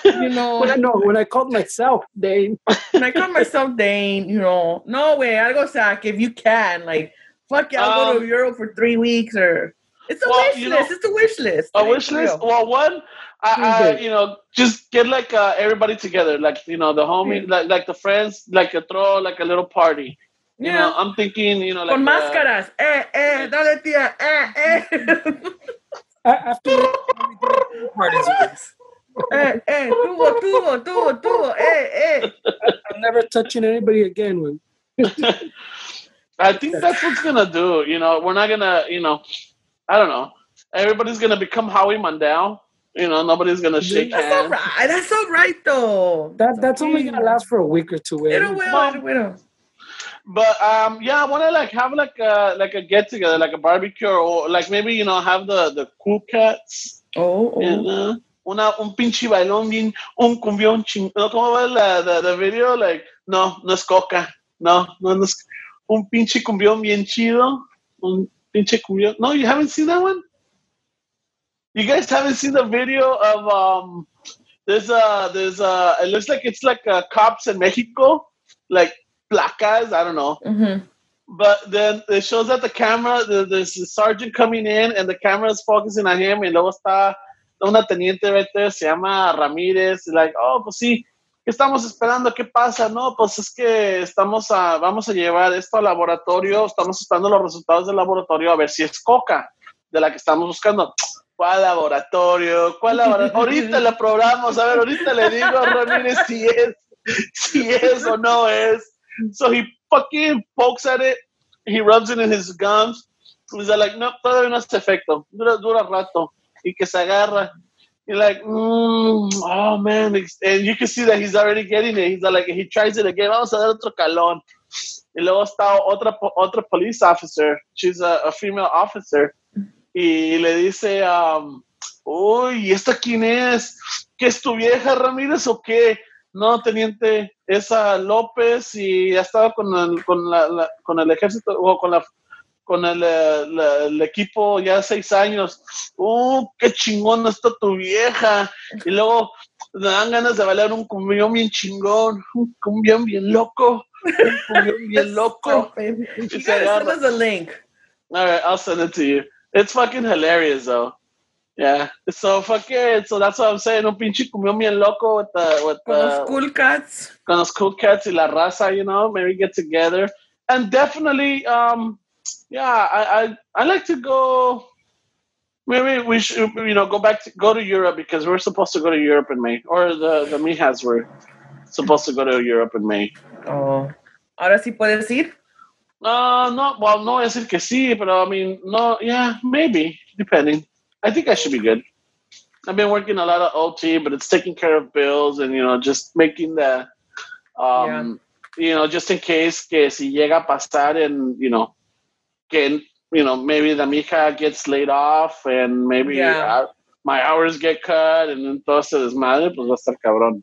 you know, When I know when I called myself Dane. when I call myself Dane, you know, no way, I'll go sack if you can. Like, fuck yeah, I'll go to Um, Europe for three weeks or. It's a well, wish you list. know- it's a wish list. a It wish list. real. Well, one, I, I you know, just get like uh, everybody together, like you know, the homie, Yeah. like like the friends, like a throw like a little party. You Yeah. know, I'm thinking, you know, like Con uh, máscaras. Eh, eh, dale, tía. Eh, eh. After parties, eh, eh. Tubo, tubo, tubo, tubo. Eh, eh. I'm never touching anybody again. When I think that's what's gonna do. You know, we're not gonna, you know, I don't know. Everybody's gonna become Howie Mandel. You know, nobody's gonna shake That's hands. right. That's all right, though. that that's only gonna last for a week or two. eh? It will. Well, It will. But um, yeah, I want to like have like a like a get together, like a barbecue, or like maybe you know have the the cool cats. Oh, oh. and, uh, una un pinche bailón bien, un cumbión ching. No, ¿Cómo va la the, the video? Like no, no es coca, no, no, no es un pinche cumbión bien chido, un pinche cumbión. No, you haven't seen that one. You guys haven't seen the video of um. There's a there's a it looks like it's like uh, cops in Mexico, like placas. I don't know. Mhm. But then it shows that the camera, the, there's a sergeant coming in and the camera is focusing on him y luego está una teniente right there, se llama Ramírez, like, oh, pues sí, ¿qué estamos esperando? ¿Qué pasa? No, pues es que estamos a, vamos a llevar esto al laboratorio, estamos esperando los resultados del laboratorio a ver si es coca de la que estamos buscando. ¿Cuál laboratorio? ¿Cuál laboratorio? ahorita la probamos, a ver, ahorita le digo a Ramírez si es, si es o no es. So he fucking pokes at it. He rubs it in his gums. He's like, no, todavía no hace efecto. Dura, dura rato. Y que se agarra. You're like, mm, oh man. And you can see that he's already getting it. He's like, he tries it again. Vamos a dar otro calón. Y luego está otra, otra police officer. She's a, a female officer. Y le dice, um, uy, ¿y esta quién es? ¿Qué es tu vieja, Ramírez, o qué? No, teniente, esa López y ha estado con el, con la, la- con el ejército o con la con el, la- el equipo ya seis años. ¡Uh, qué chingón está tu vieja! Y luego me dan ganas de bailar un cumbión bien chingón, un cumbión bien loco, un cumbión bien loco. You gotta send agarra. us a link. All right, I'll send it to you. It's fucking hilarious though. Yeah. So fuck it. So that's what I'm saying. Un pinche cumbión bien loco with the with Con los the cool cats. con los cool cats y la raza, you know, maybe get together. And definitely, um, yeah, I, I I like to go. Maybe we should, you know, go back to go to Europe because we're supposed to go to Europe in May, or the the Mijas were supposed to go to Europe in May. Oh. Ahora sí puedes ir. Uh, no, well, no, es decir que sí, but I mean, no, yeah, maybe, depending. I think I should be good. I've been working a lot of OT, but it's taking care of bills and, you know, just making the, um, you know, just in case que si llega a pasar and, you know, que, you know, maybe the mija gets laid off and maybe Yeah. uh, my hours get cut and then todo se desmadre, pues va a estar cabrón.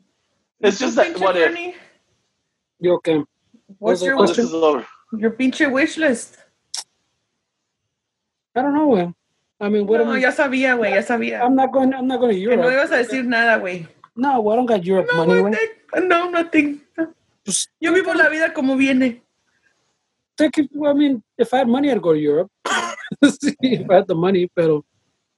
It's just that, what if, You okay? What's Was it your, when this question? Your pinche wish list? I don't know. When. I mean, what No, am I? ya sabía, güey, ya sabía. I'm not going. I'm not going to Que no Europe. ibas a decir nada, güey. No, well, I don't got Europe No, money. güey, güey. no, nothing. Pues, Yo vivo la vida como viene. take it- well, I mean, if I had money, I'd go to Europe. Sí, if I had the money, pero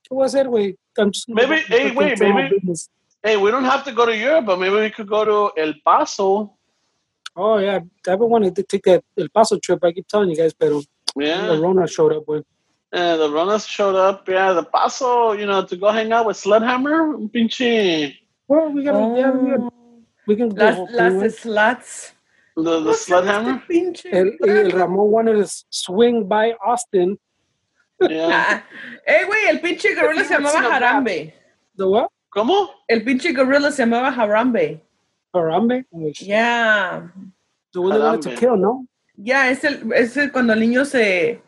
¿qué voy a hacer, güey? I'm just Maybe- hey, wait, maybe- business. Hey, we don't have to go to Europe, but maybe we could go to El Paso. Oh yeah, I've been wanting to take that El Paso trip. I keep telling you guys, pero the Yeah. Rona showed up. When Yeah, the runners showed up. Yeah, the paso, you know, to go hang out with Sledhammer. Pinche. well, we gotta, yeah, we, gotta, we can go. Las, home, las anyway. sluts. The, the ¿Cómo se llama Sledhammer. El, el? Ramon wanted to swing by Austin. Yeah. Ah, Eh, güey, el pinche gorila se llamaba It's. Harambe. The what? ¿Cómo? El pinche gorila se llamaba Harambe. Harambe. Yeah. The one they wanted to Harambe. kill, no? Yeah, es el, es el cuando el niño se,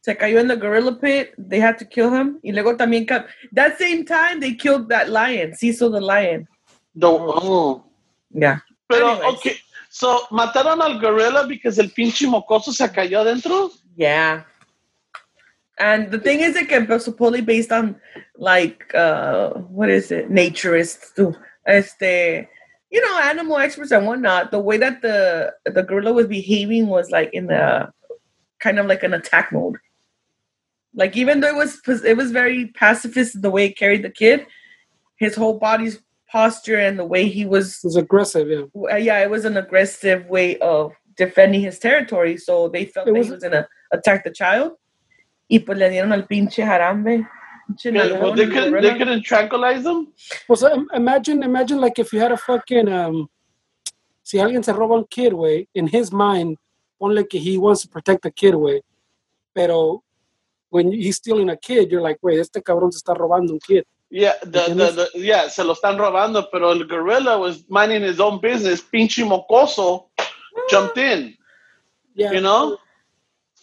se cayó en the gorilla pit, they had to kill him. Y luego también, that same time, they killed that lion, Cecil the lion. The, oh. Yeah. Pero, Anyways. okay. So, mataron al gorila because el pinche mocoso se cayó adentro. Yeah. And the thing is, it can be supposedly based on like uh what is it, naturists too. Este, you know, animal experts and whatnot. The way that the the gorilla was behaving was like in the kind of like an attack mode. Like even though it was it was very pacifist the way it carried the kid, his whole body's posture and the way he was It was aggressive, yeah. yeah, it was an aggressive way of defending his territory. So they felt It that was- he was gonna attack the child. Y pues le dieron al pinche jarambe. Pinche Well, they, couldn't, gorila. they couldn't tranquilize them. Well, so im- imagine, imagine like if you had a fucking um, si alguien se roba un kid, way in his mind, ponle que he wants to protect the kid, way, pero when he's stealing a kid, you're like, wait, este cabrón se está robando un kid. Yeah, the, the, ¿Entiendes? the, yeah, se lo están robando, pero el gorilla was minding his own business. Pinche mocoso jumped in. Yeah, You know?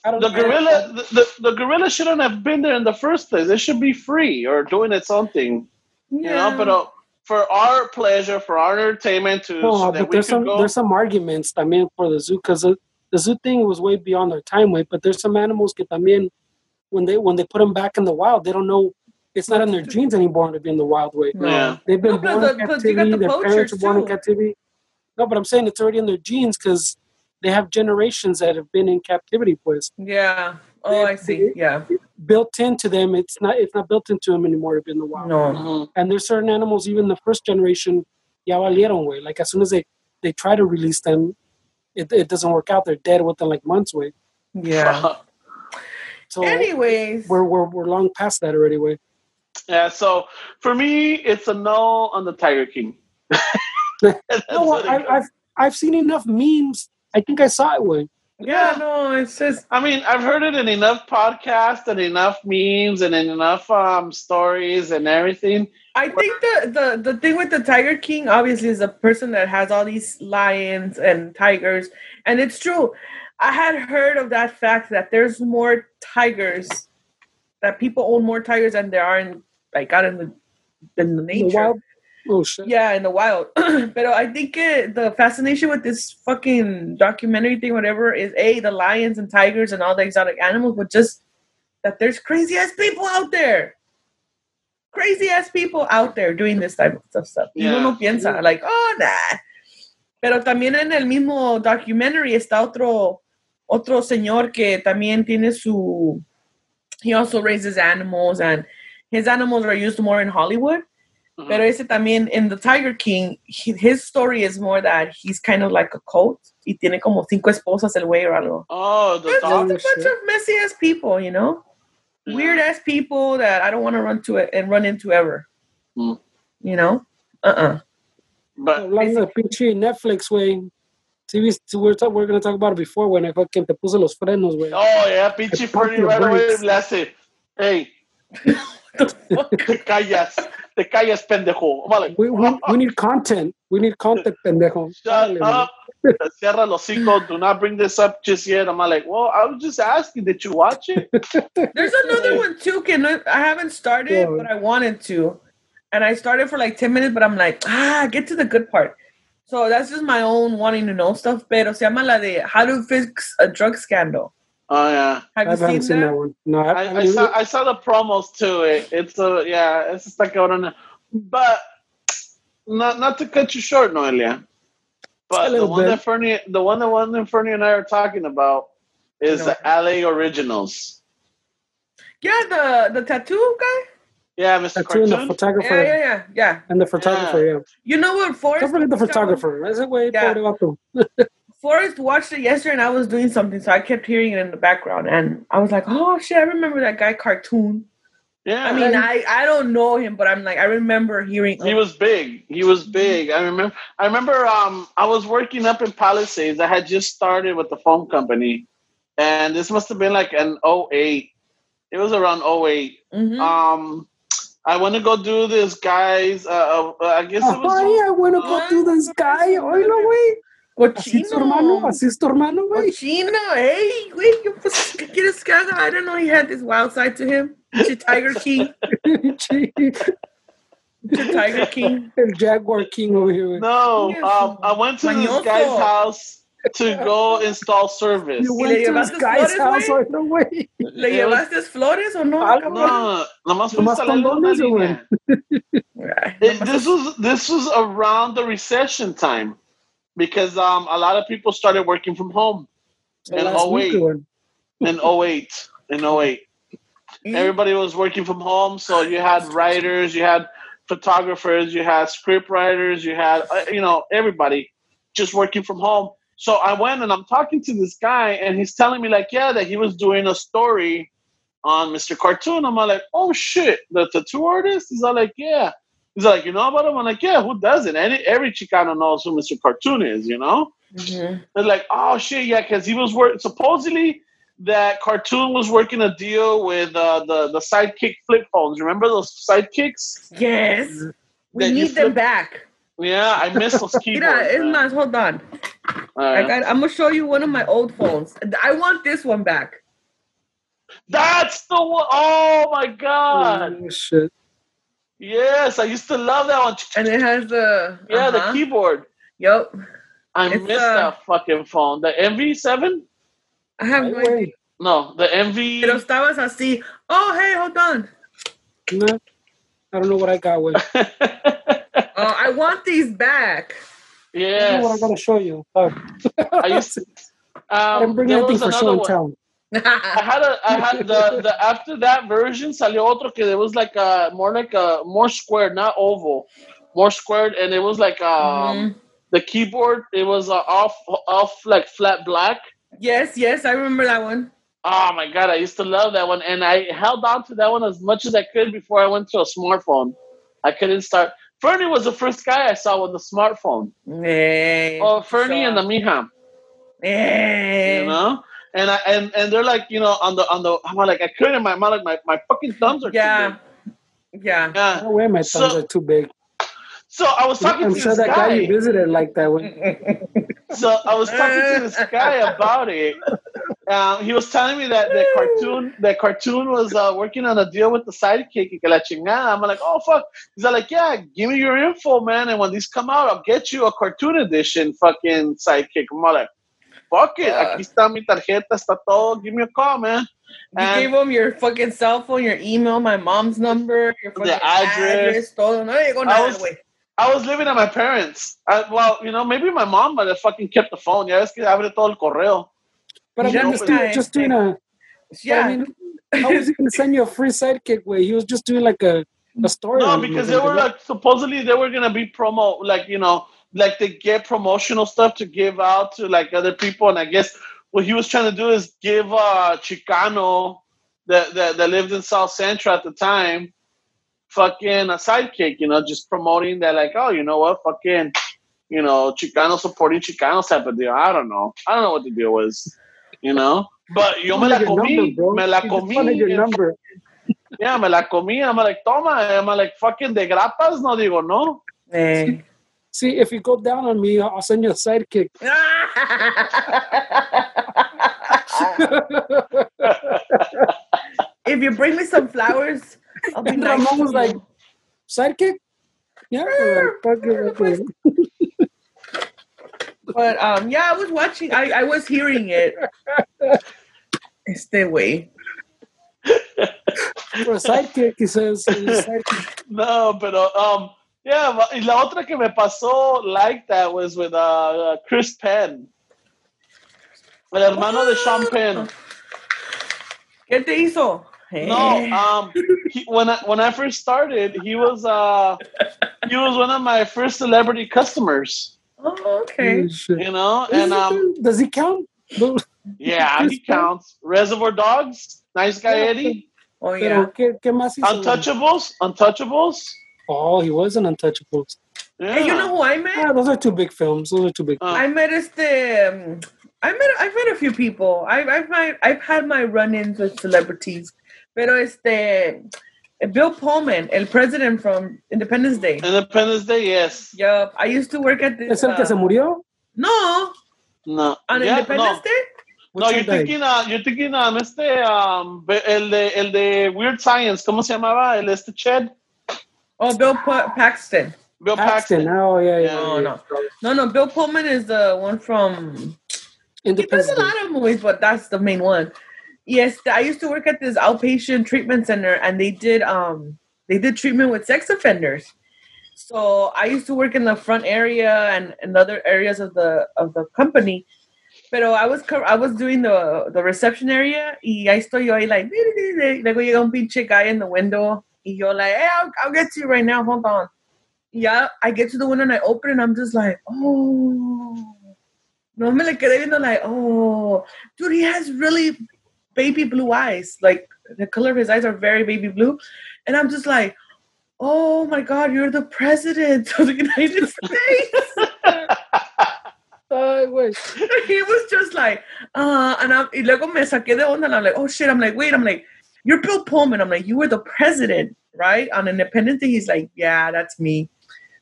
I don't The know. gorilla, the, the, the gorilla shouldn't have been there in the first place. It should be free or doing its own thing. You know, but uh, for our pleasure, for our entertainment, to No, so that but we there's some go. there's some arguments también for the zoo because the, the zoo thing was way beyond their time, way. But there's some animals que también when they when they put them back in the wild, they don't know it's not in their genes anymore to be in the wild way. No. Yeah. They've been No, but born the- in but you got captivity. the Their parents poachers, were born in captivity. No, but I'm saying it's already in their genes because they have generations that have been in captivity. Pues Yeah. Oh, I see. Yeah. built into them, it's not it's not built into them anymore to be in the wild. No. Mhm. And there's certain animals, even the first generation, ya valieron way. Like as soon as they they try to release them, it, it doesn't work out. They're dead within like months. Way. Yeah. So Anyways. we're, we're we're long past that already. Way. yeah, so for me, it's a no on the Tiger King. No, I. I've I've seen enough memes. I think I saw it. Way. yeah, no, it's just I mean, I've heard it in enough podcasts and enough memes and in enough um, stories and everything. I think the, the the thing with the Tiger King obviously is a person that has all these lions and tigers, and it's true. I had heard of that fact that there's more tigers, that people own more tigers than there are in like out in the in the nature. the wild. Oh shit. Yeah, in the wild. but I think uh, the fascination with this fucking documentary thing, whatever, is a the lions and tigers and all the exotic animals, but just that there's crazy ass people out there. Crazy ass people out there doing this type of stuff. Y uno Yeah. no piensa, like, oh, nah. Pero también en el mismo documentary está otro, otro señor que también tiene su. He also raises animals, and his animals are used more in Hollywood. Pero ese también, in the Tiger King, he- his story is more that he's kind of like a cult y tiene como cinco esposas el güey o algo. Oh, the It's just a bunch shit. of messy ass people, you know? Weird ass people that I don't want to run to it and run into ever. Mm. You know? Uh uh But Hablando de pinche Netflix, güey. Sí, viste, we're, talk, we're gonna talk about it before when I fucking te puse los frenos, güey. oh yeah, pinche I pumped Freddy the right away brakes. le hace, hey, te callas, te callas, pendejo. I'm We, we, we need content. We need content, pendejo. Shut Dale, up. Cierra los hocico. Do not bring this up just yet. I'm like, well, I was just asking, did you watch it? There's another one too, que no, I haven't started, Yeah. but I wanted to. And I started for like 10 minutes, but I'm like, ah, get to the good part. So that's just my own wanting to know stuff. Pero se llama la de How to Fix a Drug Scandal. Oh yeah, Have I you haven't seen, seen that? that one. No, I, I, I I mean, saw I saw the promos to it. It's a yeah, it's just like on, but not not to cut you short, Noelia. A But the one bit. that Fernie, the one that one that Fernie and I are talking about is No. the LA Originals. Yeah, the, the tattoo guy? Yeah, Mr. tattoo and the photographer Yeah, yeah, yeah. Yeah. and the photographer. Yeah. You know what Forrest Don't forget the Gump got one? photographer. Ese Yeah. pobre vato. Forrest watched it yesterday, and I was doing something, so I kept hearing it in the background, and I was like, "Oh shit, I remember that guy cartoon." Yeah, I mean, I I don't know him, but I'm like, I remember hearing. he was big. He was big. I remember. I remember. Um, I was working up in Palisades. I had just started with the phone company, and this must have been like an 08. It was around 08. Mhm. Um, I want to go do this guy's. Uh, uh, I guess it was. Ay, I wanna go do this guy. Oílo, güey. Así es tu hermano, Cochino. así es tu hermano, güey. Cochino, hey, güey, ¿qué pues, ¿qué quieres que haga? I don't know. He had this wild side to him. Pinche Tiger King. Sí. Pinche Tiger King. El Jaguar King over here, güey. No, um, I went to this guy's house to go install service. You le went to this guy's flores, house, güey? oílo, güey. ¿Le llevaste flores o no? Algo. No, nomás fui a Nomás instalarle una condones, línea. Ay, It- nomás- this was this was around the recession time because um, a lot of people started working from home. In last week, 08. in 08 in 08 everybody was working from home so you had writers you had photographers you had script writers you had uh, you know everybody just working from home. So i went and i'm talking to this guy and he's telling me like yeah that he was doing a story on mr cartoon. I'm like oh shit the tattoo artist he's all like yeah he's like you know about him i'm like yeah who doesn't Any, every chicano knows who mr cartoon is you know Mhm. they're like, oh shit, yeah, because he was work supposedly that cartoon was working a deal with uh, the the sidekick flip phones. Remember those sidekicks? Yes. We That need them back. Yeah, I miss those keyboards. Mira, es man. más, hold on. I got, I'm gonna show you one of my old phones. I want this one back. That's the one. Oh my god! Oh, shit. Yes, I used to love that one. And it has the Yeah, the uh-huh. keyboard. Yep. I It's, miss uh, that fucking phone. The MV7? I have Ay, no idea. güey. No, the MV. Pero estabas así. Oh, hey, hold on. Nah, I don't know what I got, güey. Uh, I want these back. I what I yes. gotta show you. I used to. I didn't Um, bring there anything was for another show and one. tell. I had a I had the the after that version salió otro que it was like a more like a more squared, not oval, more squared, and it was like um Mhm. the keyboard. It was uh, off off like flat black. Yes, yes, I remember that one. Oh my god, I used to love that one, and I held on to that one as much as I could before I went to a smartphone. I couldn't start. Fernie was the first guy I saw with a smartphone. Hey, Oh, Fernie and the Mija. Hey. you know and i and and they're like you know on the on the i'm like i couldn't my my like my, my fucking thumbs are too Yeah. big. Yeah. yeah No way, my thumbs So- are too big. so i was talking I'm to sure this that guy you visited like that way. so i was talking to this guy about it um, he was telling me that the cartoon that cartoon was uh, working on a deal with the sidekick y que la chingada. i'm like oh fuck he's like yeah give me your info man and when these come out i'll get you a cartoon edition fucking sidekick i'm like fuck it Fuck. aquí está mi tarjeta está todo give me a call man You And- gave him your fucking cell phone, your email, my mom's number, your fucking address. todo. No le llegó I nada, was- güey. I was living at my parents. I, well, you know, maybe my mom might have fucking kept the phone. Yeah, ves que abre todo el correo. But I Yeah, mean, just, but- doing, just doing a. Yeah. I mean, how was he gonna send you a free sidekick? Way he was just doing like a a story. No, because they were like supposedly they were gonna be promo, like you know, like they get promotional stuff to give out to like other people, and I guess what he was trying to do is give uh Chicano that that, that lived in South Central at the time, fucking a sidekick, you know, just promoting that like, oh, you know what, fucking, you know, Chicano supporting Chicanos type of deal. I don't know, I don't know what the deal was, you know. But yo me la Wanted your comí, me la He just wanted comí. your en number. yeah, me la comí. I'm like, toma. I'm like, fucking de grapas. No digo, no. Hey. See, if you go down on me, I'll send you a sidekick. if you bring me some flowers, I'll be And nice. Ramon was like, sidekick? Yeah. Fuck it, okay. but um, yeah, I was watching. I, I was hearing it. Este way. For a sidekick, he says. sidekick. No, pero um, yeah. but- Y la otra que me pasó like that was with uh, uh, Chris Penn, el hermano de Sean Penn. ¿Qué te hizo? No, Eh. um, he, when I when I first started, he was uh, he was one of my first celebrity customers. Oh, okay. Oh. You know, Is and um, does he count? Yeah, he counts. Reservoir Dogs, Nice Guy Eddie, Oh yeah. ¿qué, ¿qué más hizo? Untouchables, Untouchables. Oh, he was an Untouchables. Yeah. Hey, you know who I met? Yeah, those are two big films. Those are two big. Uh, I met este. Um, I met I've met a few people. I've I've had, I've had my run-ins with celebrities, pero este Bill Pullman, el president from Independence Day. Independence Day, yes. Yup, I used to work at this. ¿Es el que uh, se murió? No, No. on Yeah, Independence no. Day. No, you're one died? thinking, uh, you're thinking on este, um, el de, el de Weird Science, ¿cómo se llamaba? El este Chet? Oh, Bill Pa- Paxton. Bill Paxton. Paxton. Oh, yeah, yeah. No, yeah. no. No, no, Bill Pullman is the one from. He does a lot of movies, but that's the main one. Yes, I used to work at this outpatient treatment center, and they did um they did treatment with sex offenders. So I used to work in the front area and in other areas of the of the company. Pero I was I was doing the the reception area y ahí estoy yo ahí like luego llega un pinche guy in the window y yo like hey I'll, I'll get to you right now hold on. Yeah I get to the window and I open and I'm just like oh. No me le quedé viendo like oh. Dude he has really baby blue eyes. Like the color of his eyes are very baby blue. And I'm just like oh my god you're the president of the United States. I wish. he was just like, uh, and I'm, y luego me saqué de onda, and I'm like, oh shit, I'm like, wait, I'm like, you're Bill Pullman. I'm like, you were the president, right? On Independence Day, he's like, yeah, that's me.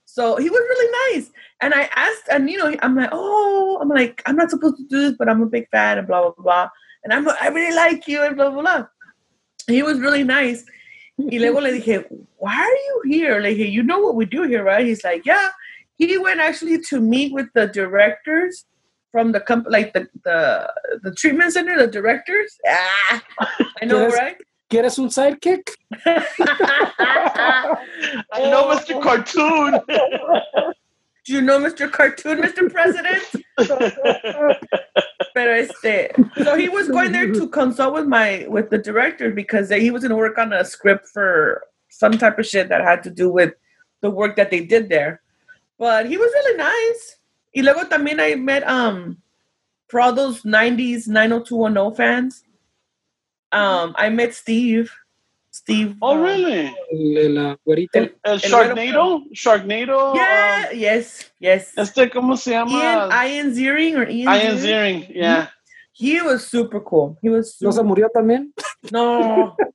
So he was really nice. And I asked, and you know, I'm like, oh, I'm like, I'm not supposed to do this, but I'm a big fan, and blah, blah, blah. And I'm, I really like you, and blah, blah, blah. He was really nice. Y luego le dije, why are you here? Like, hey, you know what we do here, right? He's like, yeah. He went actually to meet with the directors from the company, like the, the the treatment center, the directors. Ah, I know, Yes. right? ¿Quieres un sidekick? I know Mr. Cartoon. Do you know Mr. Cartoon, Mr. President? Pero este, so he was going there to consult with my with the director because he was going to work on a script for some type of shit that had to do with the work that they did there. But he was really nice. Y luego también I met um for all those 90s 90210 fans. Um I met Steve. Steve. oh, um, really? El- La güerita. El- El El Sharknado? Sharknado? Yeah, yes, yes. um, este, ¿cómo se Ian, llama? Ian Ziering or Ian, Ian Ziering? Ziering, yeah. He was super cool. He was ¿No se super murió también? no.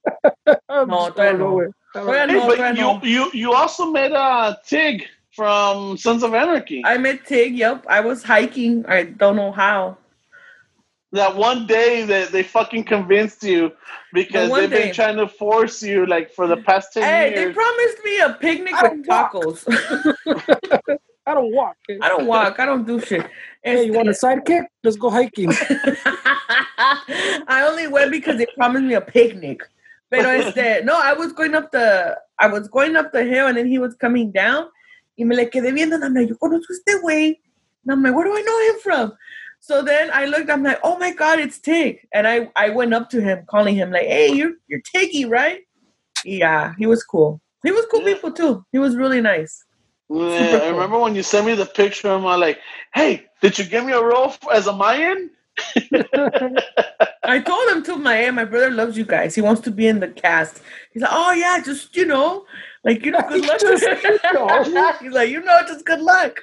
No, todavía no. güey. Todavía Hey, no, but todavía you, no. you, you also met uh, Tig from Sons of Anarchy. I met Tig. Yep, I was hiking. I don't know how. That one day that they fucking convinced you because The they've been trying to force you like for the past 10 Hey, they promised me a picnic I with walk. tacos. I don't walk. I don't walk. I don't do shit. Hey, you want a sidekick? Let's go hiking. I only went because they promised me a picnic. But este, no, I was going up the, I was going up the hill and then he was coming down. Y me le quedé viendo and I'm like, yo conozco este güey. And I'm like, where do I know him from? So then I looked, I'm like, oh my God, it's Tig. And I, I went up to him, calling him like, hey, you're, you're Tiggy, right? Yeah, he was cool. He was cool Yeah. people too. He was really nice. Yeah, Super I remember when you sent me the picture, and I'm like, hey, did you give me a role as a Mayan? I told him to my my brother loves you guys. He wants to be in the cast. He's like, oh yeah, just you know, like you know, good luck. Just, you know. He's like, you know, just good luck.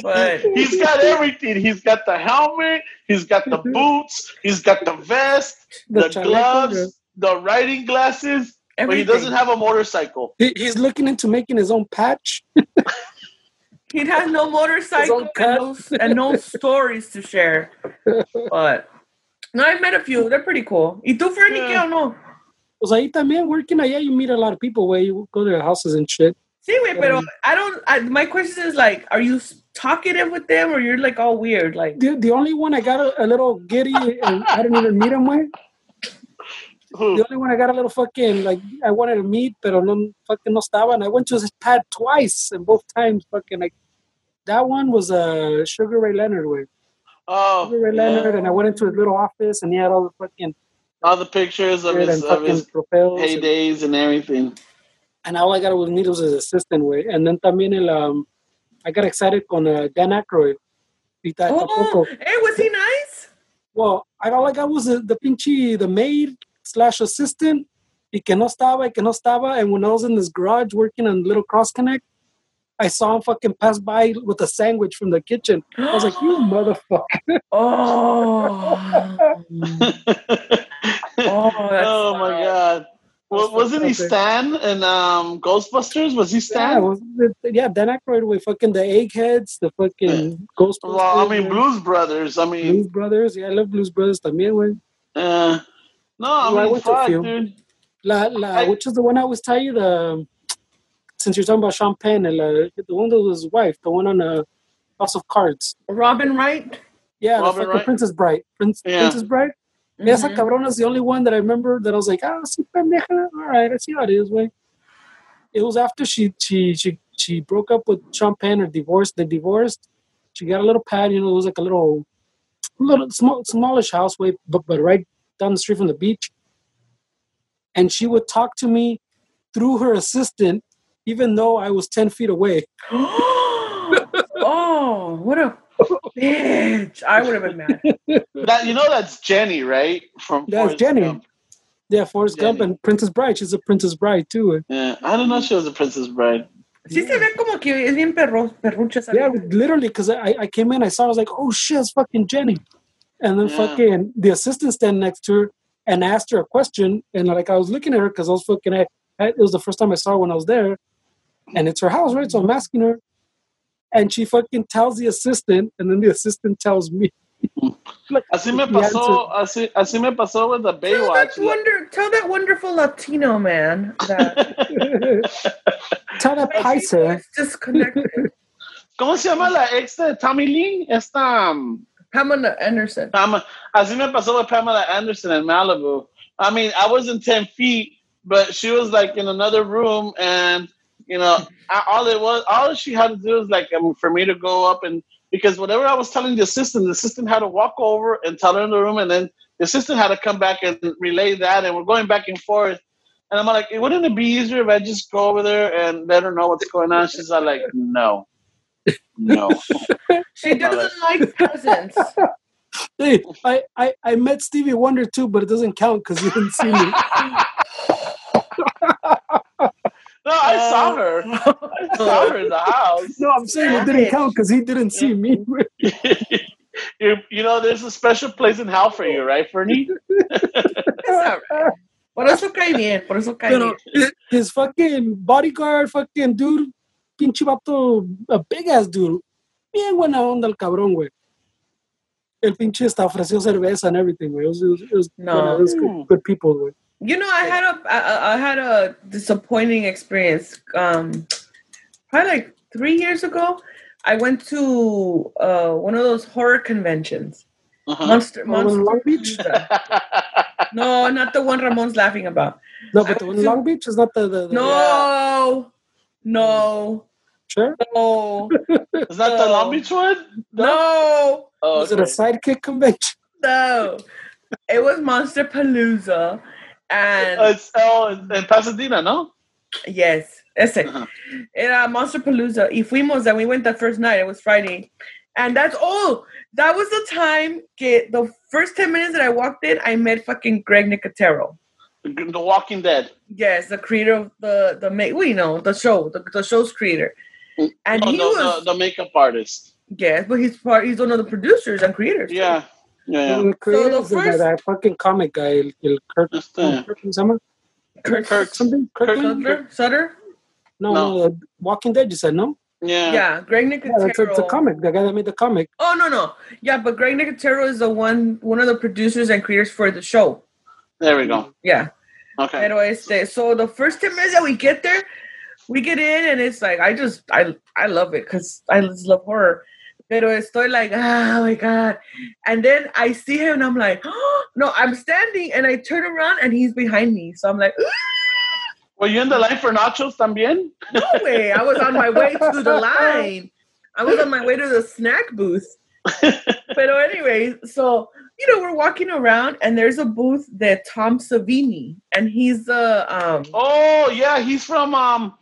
But He's got everything. He's got the helmet, he's got the mm-hmm. boots, he's got the vest, the, chaleco, gloves, the riding glasses, but he doesn't have a motorcycle. He, he's looking into making his own patch. He has no motorcycle and no, and no stories to share. But no, I've met a few. They're pretty cool. ¿Y tú, Fernie, qué Yeah. o no? Pues ahí también working allá, you meet a lot of people where you go to their houses and shit. Sí, güey, pero I don't. I, my question is like, are you talkative with them or you're like all weird? Like, The, the only one I got a, a little giddy and I didn't even meet him with. Who? The only one I got a little fucking like I wanted to meet, pero no fucking no estaba. And I went to his pad twice, and both times fucking like that one was uh, Sugar Ray Leonard way. Oh, Sugar Ray yeah. Leonard, and I went into his little office, and he had all the fucking all the pictures of his, and of his propels. and- heydays and everything. and all I got was meet was his assistant way. And then también el um, I got excited con uh, Dan Aykroyd. Ahorita Oh, Acapulco. hey, was he nice? Well, I like I was the, the pinche the maid slash assistant. Y que no estaba, y que no estaba. And when I was in this garage working on Little Cross Connect, I saw him fucking pass by with a sandwich from the kitchen. I was like, you motherfucker. Oh. Oh, that's oh my god. Well, wasn't he Stan in um, Ghostbusters? Was he Stan? was it- yeah, Dan Aykroyd with fucking the eggheads, the fucking Ghostbusters. well, I mean, Blues Brothers. I mean, Blues Brothers. Yeah, I love Blues Brothers también, güey. uh, no, I Well, I mean, went to a fuck, few. dude. La, la, I- which is the one I always tell you, the, since you're talking about Sean Penn, and, uh, the one that was his wife, the one on uh, House of Cards. Robin Wright. Yeah, the Robin fucking Wright? Princess Bride. Prince, Yeah. Princess Bride. Yeah, esa cabrona is the only one that I remember that I was like, ah, sí, pendeja. All right, I see how it is, way. It was after she she she she broke up with Sean Penn or divorced. They divorced. She got a little pad, you know, it was like a little, little small, smallish house, way, but but right down the street from the beach. And she would talk to me through her assistant, even though I was ten feet away. oh, what a bitch! I would have been mad. That you know that's Jenny, right? From That's Forrest Jenny. Gump. Yeah, Forrest Gump and Princess Bride. She's a Princess Bride too. Yeah, I don't know. She was a Princess Bride. Sí se ve como que es bien perro, perrucha Yeah, literally, because I, I came in, I saw, I was like, oh shit, it's fucking Jenny. And then Yeah. fucking the assistant standing next to her and asked her a question. And like, I was looking at her because I was fucking, I, I- it was the first time I saw her when I was there. And it's her house, right? So I'm asking her. And she fucking tells the assistant, and then the assistant tells me. like, Así me pasó. Así, así me pasó with the Tell Baywatch. that, wonder, tell that wonderful Latino man that. Tell that my Paisa. people is disconnected. ¿Cómo se llama la ex de Tommy Lee? Esta. um, Pamela Anderson. Pam- así me pasó with Pamela Anderson in Malibu. I mean, I wasn't 10 feet, but she was like in another room, and you know, I, all it was, all she had to do was like um, for me to go up and because whatever I was telling the assistant, the assistant had to walk over and tell her in the room, and then the assistant had to come back and relay that, and we're going back and forth. And I'm like, wouldn't it be easier if I just go over there and let her know what's going on? She's like, no, no. She doesn't like peasants. Hey, I, I, I met Stevie Wonder too, but it doesn't count because you didn't see me. No, I saw uh, her. I saw her in the house. No, I'm saying it didn't count because he didn't see me. you, you know, there's a special place in hell for you, right, Fernie? It's all right. Por eso cae bien, por eso cae Pero bien. his fucking bodyguard, fucking dude, pinche vato, a big ass dude. Bien buena onda el cabrón, güey. El pinche hasta ofreció cerveza and everything, güey. It was, it was, it was, No. bueno, it was good, mm. good people, güey. You know, I had a I, I had a disappointing experience. Um, probably like three years ago, I went to uh, one of those horror conventions. Uh-huh. Monster, Monster Long Beach? No, not the one Ramon's laughing about. No, I but the one in to- Long Beach is not the... the, the No, no, Sure? no, Is that the Long Beach one? no, Oh, Was it a sidekick convention? no. It was Monster Palooza, and Oh, it's oh, in, Pasadena, no? Yes, ese. Uh-huh. Era Monster Palooza. Y fuimos, and we went that first night. It was Friday. And that's all. That was the time que the first 10 minutes that I walked in, I met fucking Greg Nicotero. The, the Walking Dead. Yes, the creator of the, the ma- we know, the show, the, the show's creator. And No, he no, was, the, the makeup artist. yes, but he's part, he's one of the producers and creators. too. Yeah, yeah. The creators of first- that fucking comic guy, el, el Kurt, Este, Kurt, ¿cómo se llama? Kurt, Kurt. Something? Kurt, Kurt- Kurt, Sutter? Sutter? No, No. no, uh, Walking Dead, you said, no? yeah. Yeah, Greg Yeah, Nicotero. it's, it's a comic. The guy that made the comic. Oh, no, no. Yeah, but Greg Nicotero is the one, one of the producers and creators for the show. There we go. Yeah. Okay. Pero este, so the first 10 minutes that we get there, we get in and it's like, I just, I I love it because I just love horror. Pero estoy like, oh my God. And then I see him and I'm like, oh, no, I'm standing and I turn around and he's behind me. So I'm like, Were you in the line for nachos también? no way. I was on my way to the line. I was on my way to the snack booth. Pero anyway, so you know, we're walking around and there's a booth that Tom Savini and he's the um Oh yeah, he's from um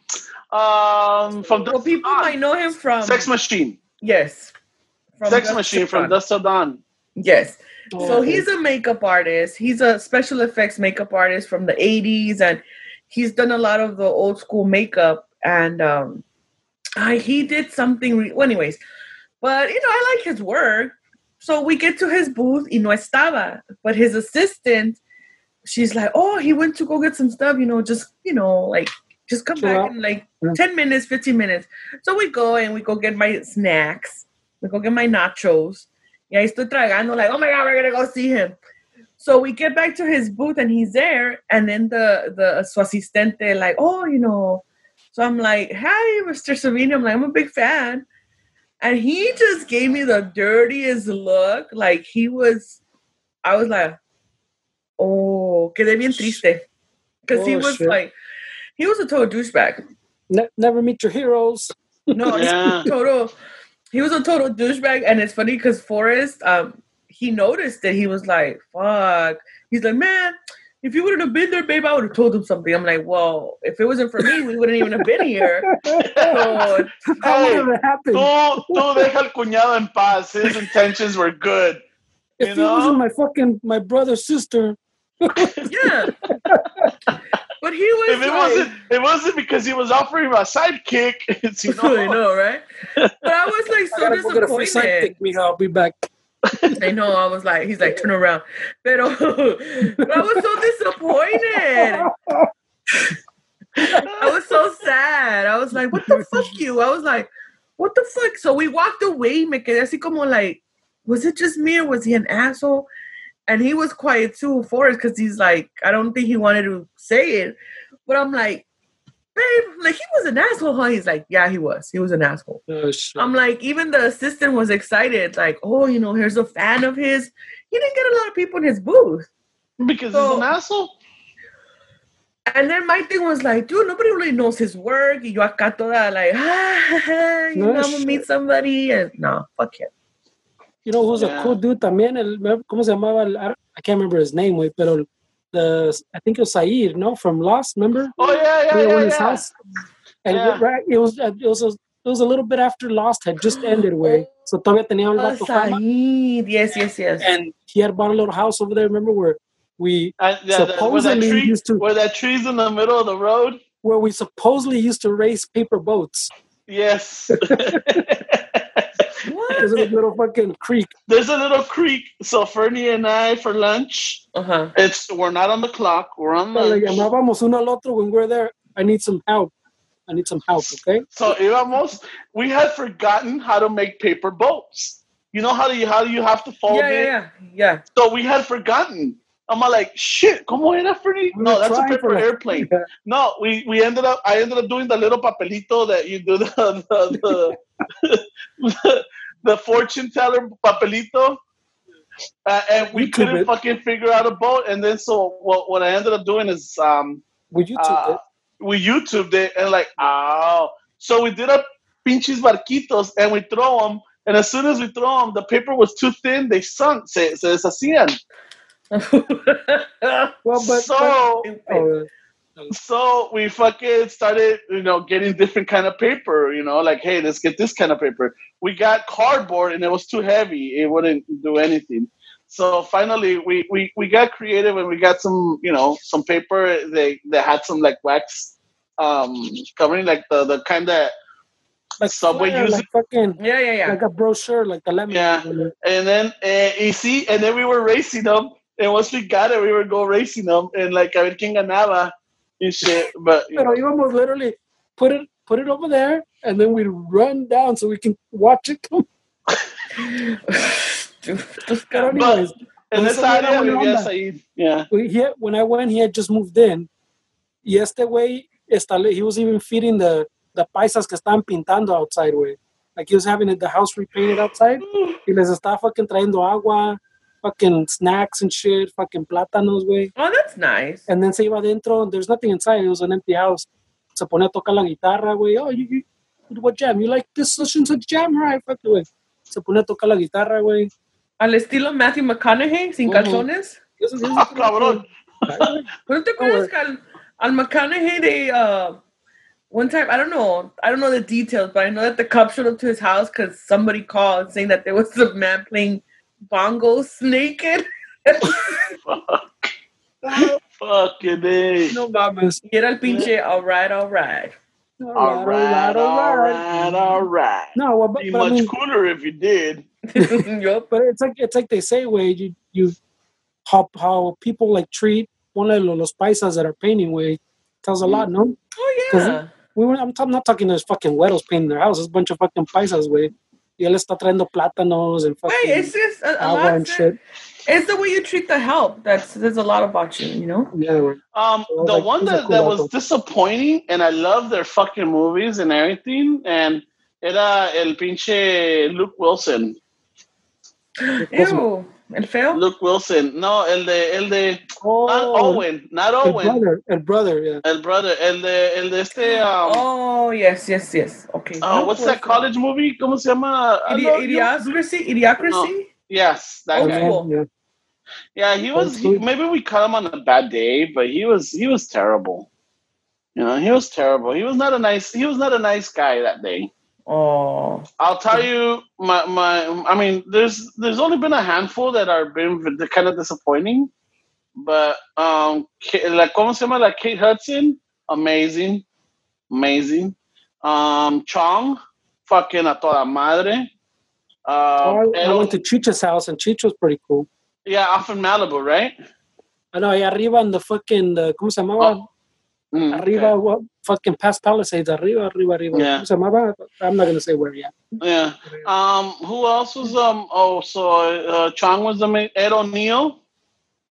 Um, from Well, people might know him from Sex Machine. Yes. From Sex Dusk Machine from Dawn. Dusk Till Dawn. Yes. Oh, So he's a makeup artist. He's a special effects makeup artist from the 80s and he's done a lot of the old school makeup and um I, he did something re- well, anyways. But you know, I like his work. So we get to his booth y no estaba, but his assistant she's like, "Oh, he went to go get some stuff, you know, just, you know, like just come Chill back out. in like Yeah. 10 minutes, 15 minutes." So we go and we go get my snacks. We go get my nachos. Y ahí estoy tragando, like, oh my God, we're gonna go see him. So we get back to his booth and he's there, and then the the su asistente, like, oh, you know. So I'm like, hi, Mr. Savini. I'm like, I'm a big fan. And he just gave me the dirtiest look. Like he was, I was like, oh, quedé bien triste. Because he Oh, was shit. like, he was a total douchebag. Ne- never meet your heroes. No, Yeah. total. He was a total douchebag, and it's funny because Forrest, um, he noticed that he was like, "Fuck." He's like, "Man, if you wouldn't have been there, babe, I would have told him something." I'm like, "Well, if it wasn't for me, we wouldn't even have been here." So, How Hey, would it happen? Tú, tú deja al cuñado en paz. His intentions were good. if you he know? wasn't my fucking my brother's sister, yeah. But he was If it like, wasn't, it wasn't because he was offering my sidekick. It's, you I know, know, right? But I was like so gotta go get a free disappointed. sidekick, mija. I'll be back. I know. I was like, he's like, turn around. Pero, but I was so disappointed. I was so sad. I was like, what the fuck you? I was like, what the fuck? So we walked away. Me quedé así como like, was it just me or was he an asshole? And he was quiet too, Forrest, because he's like, I don't think he wanted to say it. But I'm like, babe, like he was an asshole, huh? He's like, yeah, he was. He was an asshole. Oh. I'm like, even the assistant was excited, like, oh, you know, here's a fan of his. He didn't get a lot of people in his booth. because So- he's an asshole. And then my thing was like, dude, nobody really knows his work. Y yo acá toda like, ah, you No know, I'm gonna meet somebody. And no, fuck him. You know who's Yeah. a cool dude también? El, ¿Cómo se llamaba? El- I I can't remember his name, güey, pero the, I think it was Sayid, no? From Lost, remember? Oh yeah, yeah, We were yeah, his yeah. house. And Yeah. right, it was it was a, it was a little bit after Lost had just ended, way. So todavía tenía el Oh, vato fama. Sayid. Yes, yes, yes. And he had bought a little house over there. Remember where we And, yeah, that, where that Supposedly tree, used to- where that tree's in the middle of the road. where we supposedly used to race paper boats. Yes. what? There's a little fucking creek. There's a little creek. So Fernie and I for lunch. Uh-huh. It's we're not on the clock. We're on Le lunch. llamábamos uno al otro when we're there. I need some help. I need some help, okay? So íbamos, we had forgotten how to make paper boats. You know how do you how do you have to fold Yeah, it? yeah, yeah. Yeah. So we had forgotten. I'm like, shit, ¿cómo era, Fernie? We No, that's a paper airplane. Yeah. No, we, we ended up I ended up doing the little papelito that you do the the the, the fortune teller papelito. Uh, and we YouTube couldn't fucking figure out a boat. And then so what, what I ended up doing is um Would you uh, it? we YouTubed it and like, oh. So we did a pinches barquitos and we throw them. And as soon as we throw them, the paper was too thin. They sunk. Se, se deshacían. Well, but, so, but so we fucking started, you know, getting different kind of paper. You know, like, hey, let's get this kind of paper. We got cardboard and it was too heavy. It wouldn't do anything. So finally, we, we, we got creative and we got some, you know, some paper. They they had some like wax um covering, like the the kind that like Subway flyer, uses- like fucking yeah, yeah, yeah. like a brochure, like the lemon. Yeah. and then uh, you see, and then we were racing them. And once we got it, we would go racing them and like a ver quién ganaba and shit. But you Pero know, íbamos literally put it put it over there, and then we'd run down so we can watch it come. Pero anyways, en esa área vivías ahí. Yeah. he, when I went, he had just moved in. Y este way, he was even feeding the the paisas que estaban pintando outside, way. Like he was having it, the house repainted outside. Y les estaba fucking trayendo agua, fucking snacks and shit, fucking plátanos, way. Oh, that's nice. And then se iba adentro. And there's nothing inside. It was an empty house. Se pone a tocar la guitarra, güey. Oh, you, you, what jam? You like this session to jam? Right, fuck it, güey. Se pone a tocar la guitarra, güey. Al estilo Matthew McConaughey, sin Ujú. calzones. Eso- eso- Ah, cabrón. No te acuerdas que al, al McConaughey de, uh, One time, I don't know, I don't know the details, but I know that the cops showed up to his house because somebody called saying that there was a man playing bongos naked. Fuck. Fucking A. No mames. Y era el pinche, all right, all right. All All right, all right, all right. No, well, but, Be but I much mean, cooler if you did. yup. but it's like it's like they say, way you you how how people like treat one of los paisas that are painting way tells a lot, mm. no? Oh, yeah. We were, I'm, t- I'm not talking those fucking güeros painting their houses, a bunch of fucking paisas, way. Y él está trayendo plátanos and fucking Wait, it's just a, a agua lot. and shit. It's the way you treat the help. That's there's a lot about you, you know. Yeah. Um, Well, the like, one that, cool that was disappointing, and I love their fucking movies and everything, and era el pinche Luke Wilson. Ew, el feo. Luke Wilson. No, el de, el de, Oh, not Owen, not el Owen. brother, el brother, yeah. El brother, el de, el de este, um, Oh yes, yes, yes. Okay. uh, what's that college movie? ¿Cómo se llama? I Idi- love you. idiocracy. Idiocracy. Yes, that Oh, guy. Yeah, cool. yeah. Yeah, he was. He, maybe we caught him on a bad day, but he was. He was terrible. You know, he was terrible. He was not a nice. He was not a nice guy that day. Oh. I'll tell you, my my. I mean, there's there's only been a handful that are been kind of disappointing, but um, like la cómo se llama la Kate Hudson, amazing, amazing. Um, Chong, fucking a toda madre. Oh, Um, I, I went to Chicha's house and Chicha was pretty cool. yeah, off in Malibu, right? I know, ahí arriba en the fucking, the, ¿cómo se llamaba? Mm, arriba, okay. what, fucking past Palisades, arriba, arriba, arriba. Yeah. ¿Cómo se? I'm not going to say where yet. Yeah. Um, who else was um? Oh, so uh, Chong was the main. Ed O'Neill,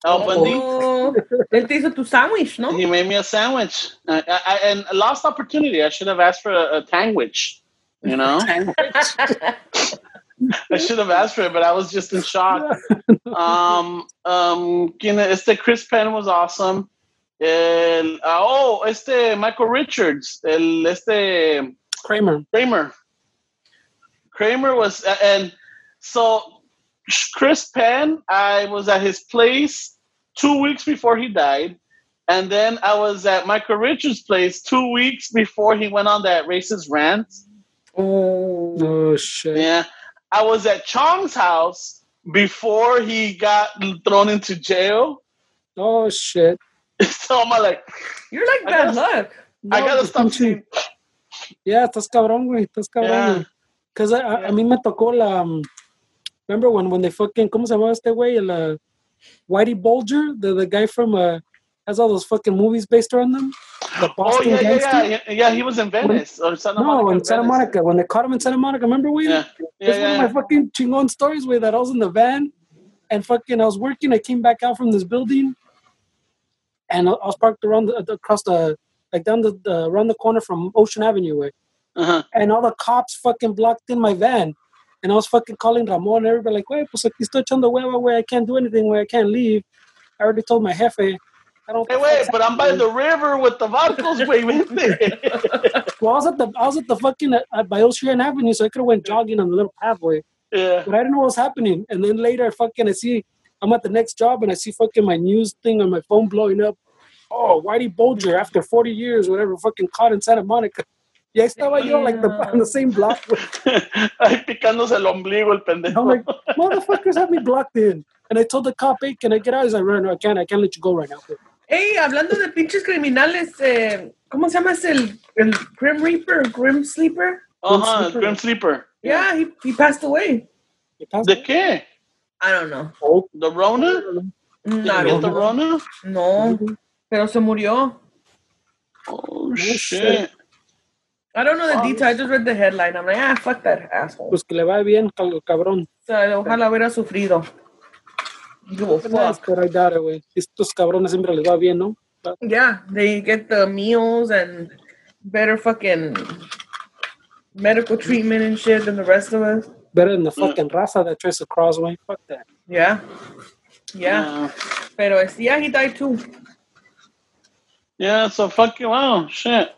Al Bundy. Oh, él te hizo tu sandwich, ¿no? He made me a sandwich, I, I, and a lost opportunity. I should have asked for a, a tangwich. You know, I should have asked for it, but I was just in shock. Um, um, it's este Chris Penn was awesome. El, uh, oh, este Michael Richards, el este Kramer. Kramer. Kramer was, and so Chris Penn, I was at his place two weeks before he died. And then I was at Michael Richards' place two weeks before he went on that racist rant. Oh. Oh, shit. Yeah. I was at Chong's house before he got thrown into jail. Oh, shit. so I'm like, You're like I bad gotta- luck. I gotta pues, stop pinche- seeing. Yeah, estás cabrón, güey. Estás cabrón, Yeah. Because a, a, Yeah. a mí me tocó la. um, remember when, when they fucking. ¿Cómo se llamaba este güey? El uh, Whitey Bulger, the, the guy from. Uh, has all those fucking movies based around them. The Oh, Boston yeah, yeah, Gangster. yeah, yeah. Yeah, he was in Venice. Or Santa No, Monica, No, in Santa Venice. Monica. When they caught him in Santa Monica, remember we? Yeah, yeah, It's one of my fucking chingon stories where that I was in the van and fucking I was working. I came back out from this building and I I was parked around the, across the like down the, the around the corner from Ocean Avenue way. Uh-huh. And all the cops fucking blocked in my van. And I was fucking calling Ramon and everybody like, wait, pues aquí estoy echando hueva, way I can't do anything, where I can't leave. I already told my jefe. I don't Hey, wait, but I'm by the river with the wait, wait. Well, I was at the I was at the fucking uh, by Ocean Avenue, so I could have went jogging on the little pathway. yeah. but I didn't know what was happening. And then later, fucking, I see I'm at the next job and I see fucking my news thing on my phone blowing up. Oh, Whitey Bulger, after 40 years, whatever, fucking caught in Santa Monica. Y ahí estaba yo, like, the, on the same block. Ahí picándose el ombligo el pendejo. I'm like, motherfuckers have me blocked in. And I told the cop, hey, can I get out? He's like, right, no, I can't. I can't let you go right now. Hey, hablando de pinches criminales, eh, ¿cómo se llama ese el, el Grim Reaper, Grim Sleeper? uh-huh, Sleeper. Grim Sleeper. Yeah, he, he passed away. You passed ¿De it? qué? I don't know. Oh, ¿The Rona? No, get the no, Rona? no, pero se murió. Oh, shit. shit. I don't know the Oh. detail. I just read the headline. I'm like, ah, fuck that asshole. Pues que le va bien, cabrón. O sea, ojalá hubiera sufrido. Give a fuck. Güey. Estos cabrones siempre les va bien, ¿no? Yeah, they get the meals and better fucking medical treatment and shit than the rest of us. Better than the fucking raza that tries to cross, güey. Fuck that. Yeah. Yeah. Uh, Pero es, yeah, he died too. yeah, so fucking wow, shit.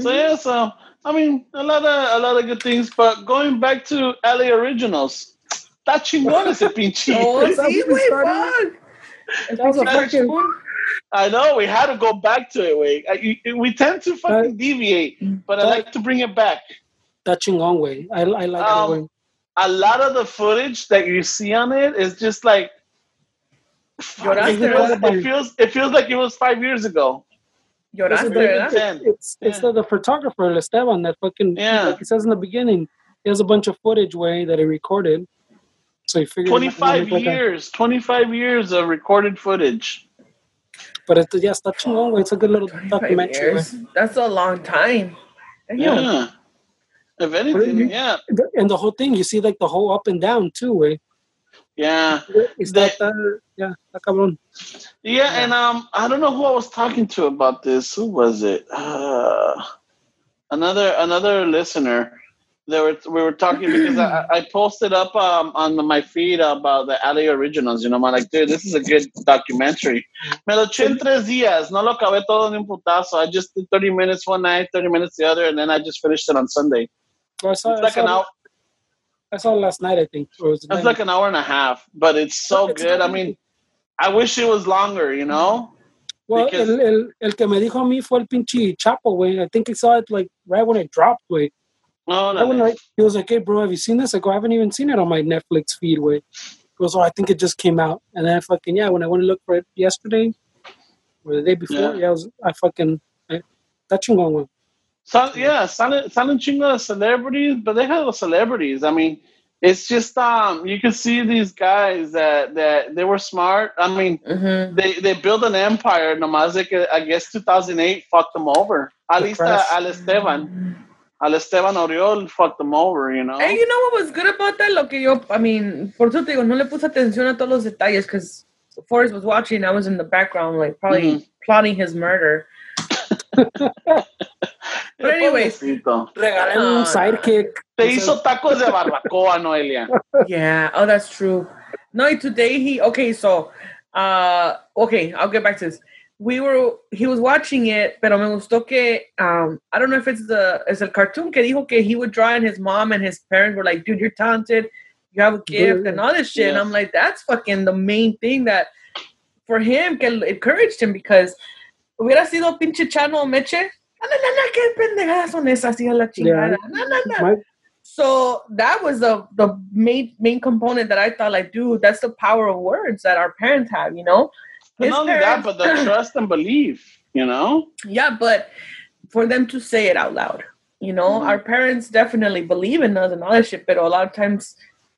So yeah, so I mean a lot of a lot of good things, but going back to LA Originals, está chingón ese pinche. Oh, Is that sí, what we güey, fuck. That was a pinche fucking- I know we had to go back to it. We we tend to fucking deviate, but I like to bring it back. That chingón way. I, I like Um, it way. A lot of the footage that you see on it is just like. fuck, Lloraste, It feels, it feels it feels like it was five years ago. Lloraste, This the- It's it's Yeah. the, the photographer Estevan that fucking Yeah. like he says in the beginning. He has a bunch of footage way that he recorded. So he figured it might- Twenty might five look like years. Twenty five years of recorded footage. But it's yeah, está chingón, way. It's a good little documentary. years. That's a long time. Damn. Yeah. If anything, you- yeah, And the whole thing, you see like the whole up and down too, way. yeah. The- that, uh, yeah, está cabrón. Yeah, and um, I don't know who I was talking to about this. Who was it? Uh, another another listener. They were we were talking because I, I posted up um, on my feed about the LA originals. You know, I'm like, dude, this is a good documentary. Me lo eché en tres días. No lo acabé todo en un putazo. I just did 30 minutes one night, 30 minutes the other, and then I just finished it on Sunday. I saw, It's I, like an hour. I saw it last night, I think. it was It's like an hour and a half, but it's so It's good. I mean, I wish it was longer. You know. well, because- el, el, el que me dijo a mí fue el pinche Chapo, way. I think he saw it like right when it dropped, way. Oh, no. I, he was like, "Hey, bro, have you seen this?" I go, "I haven't even seen it on my Netflix feed." Way. He goes, "Oh, I think it just came out." And then I fucking yeah, when I went to look for it yesterday or the day before, Yeah. yeah, I was I fucking I, that chingón So, yeah, silent chingo of celebrities, but they have the celebrities. I mean, it's just um, you can see these guys that that they were smart. I mean, Mhm. they they built an empire. Nomás I guess 2008 fucked them over. At least uh. Al Estevan, Al Estevan Oriol fucked them over. You know. Hey, you know what was good about that? Lo que yo, I mean, por eso te digo, no le puse atención a todos los detalles because Forrest was watching. I was in the background, like probably Mhm. plotting his murder. But anyways, Pobrecito. Regalen No, un sidekick. Te hizo tacos de barbacoa, Noelia. yeah. Oh, that's true. No, y today he okay. So, uh, okay, I'll get back to this. We were he was watching it, pero me gustó que um I don't know if it's the it's el cartoon que dijo que he would draw and his mom and his parents were like, dude, you're talented, you have a gift and all this shit. And I'm like, that's fucking the main thing that for him que encouraged him because hubiera sido pinche Chano o Meche. No, no, no, no, qué pendejadas son esas, hija la chingada. No, no, no. My, So that was the the main main component that I thought like, dude, that's the power of words that our parents have, you know. His not only that, but the trust and belief. You know. Yeah, but for them to say it out loud, you know, Mhm. our parents definitely believe in us and all that shit, but a lot of times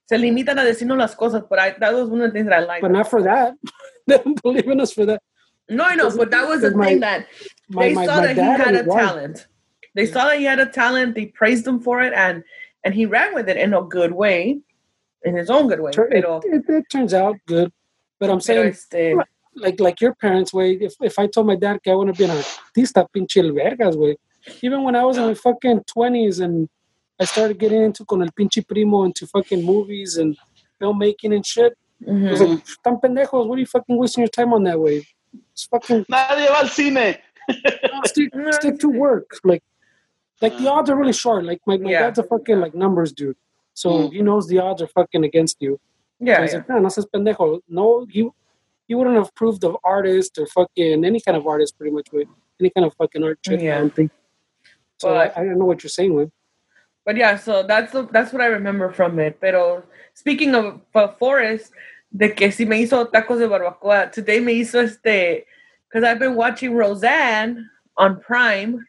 se limitan a decirnos las cosas. But I that was one of the things that I liked. but not for that. they don't believe in us for that. No, I know, but that was the my- thing that My, they my, saw that he had a wife. talent. They saw that he had a talent. They praised him for it, and and he ran with it in a good way, in his own good way. It, it, it turns out good. But I'm saying, like like your parents way if, if i told my dad que i want to be an artista pinche vergas way even when i was in my fucking 20s and i started getting into con el pinche primo into fucking movies and filmmaking and shit I was like mm-hmm. tan pendejos what are you fucking wasting your time on that way just fucking Nadie va al cine. stick, stick to work like like the odds are really short like my, my Yeah. dad's a fucking like numbers dude so Mm. he knows the odds are fucking against you So I yeah, yeah. like, "Nah, no seas pendejo. No, he he wouldn't have proved of artist or fucking any kind of artist pretty much with any kind of fucking art shit. I Yeah. don't think. So But- I, I don't know what you're saying, with. But yeah, so that's the, that's what I remember from it. But speaking of uh, Forrest, de que si me hizo tacos de barbacoa, today me hizo este, because I've been watching Roseanne on Prime.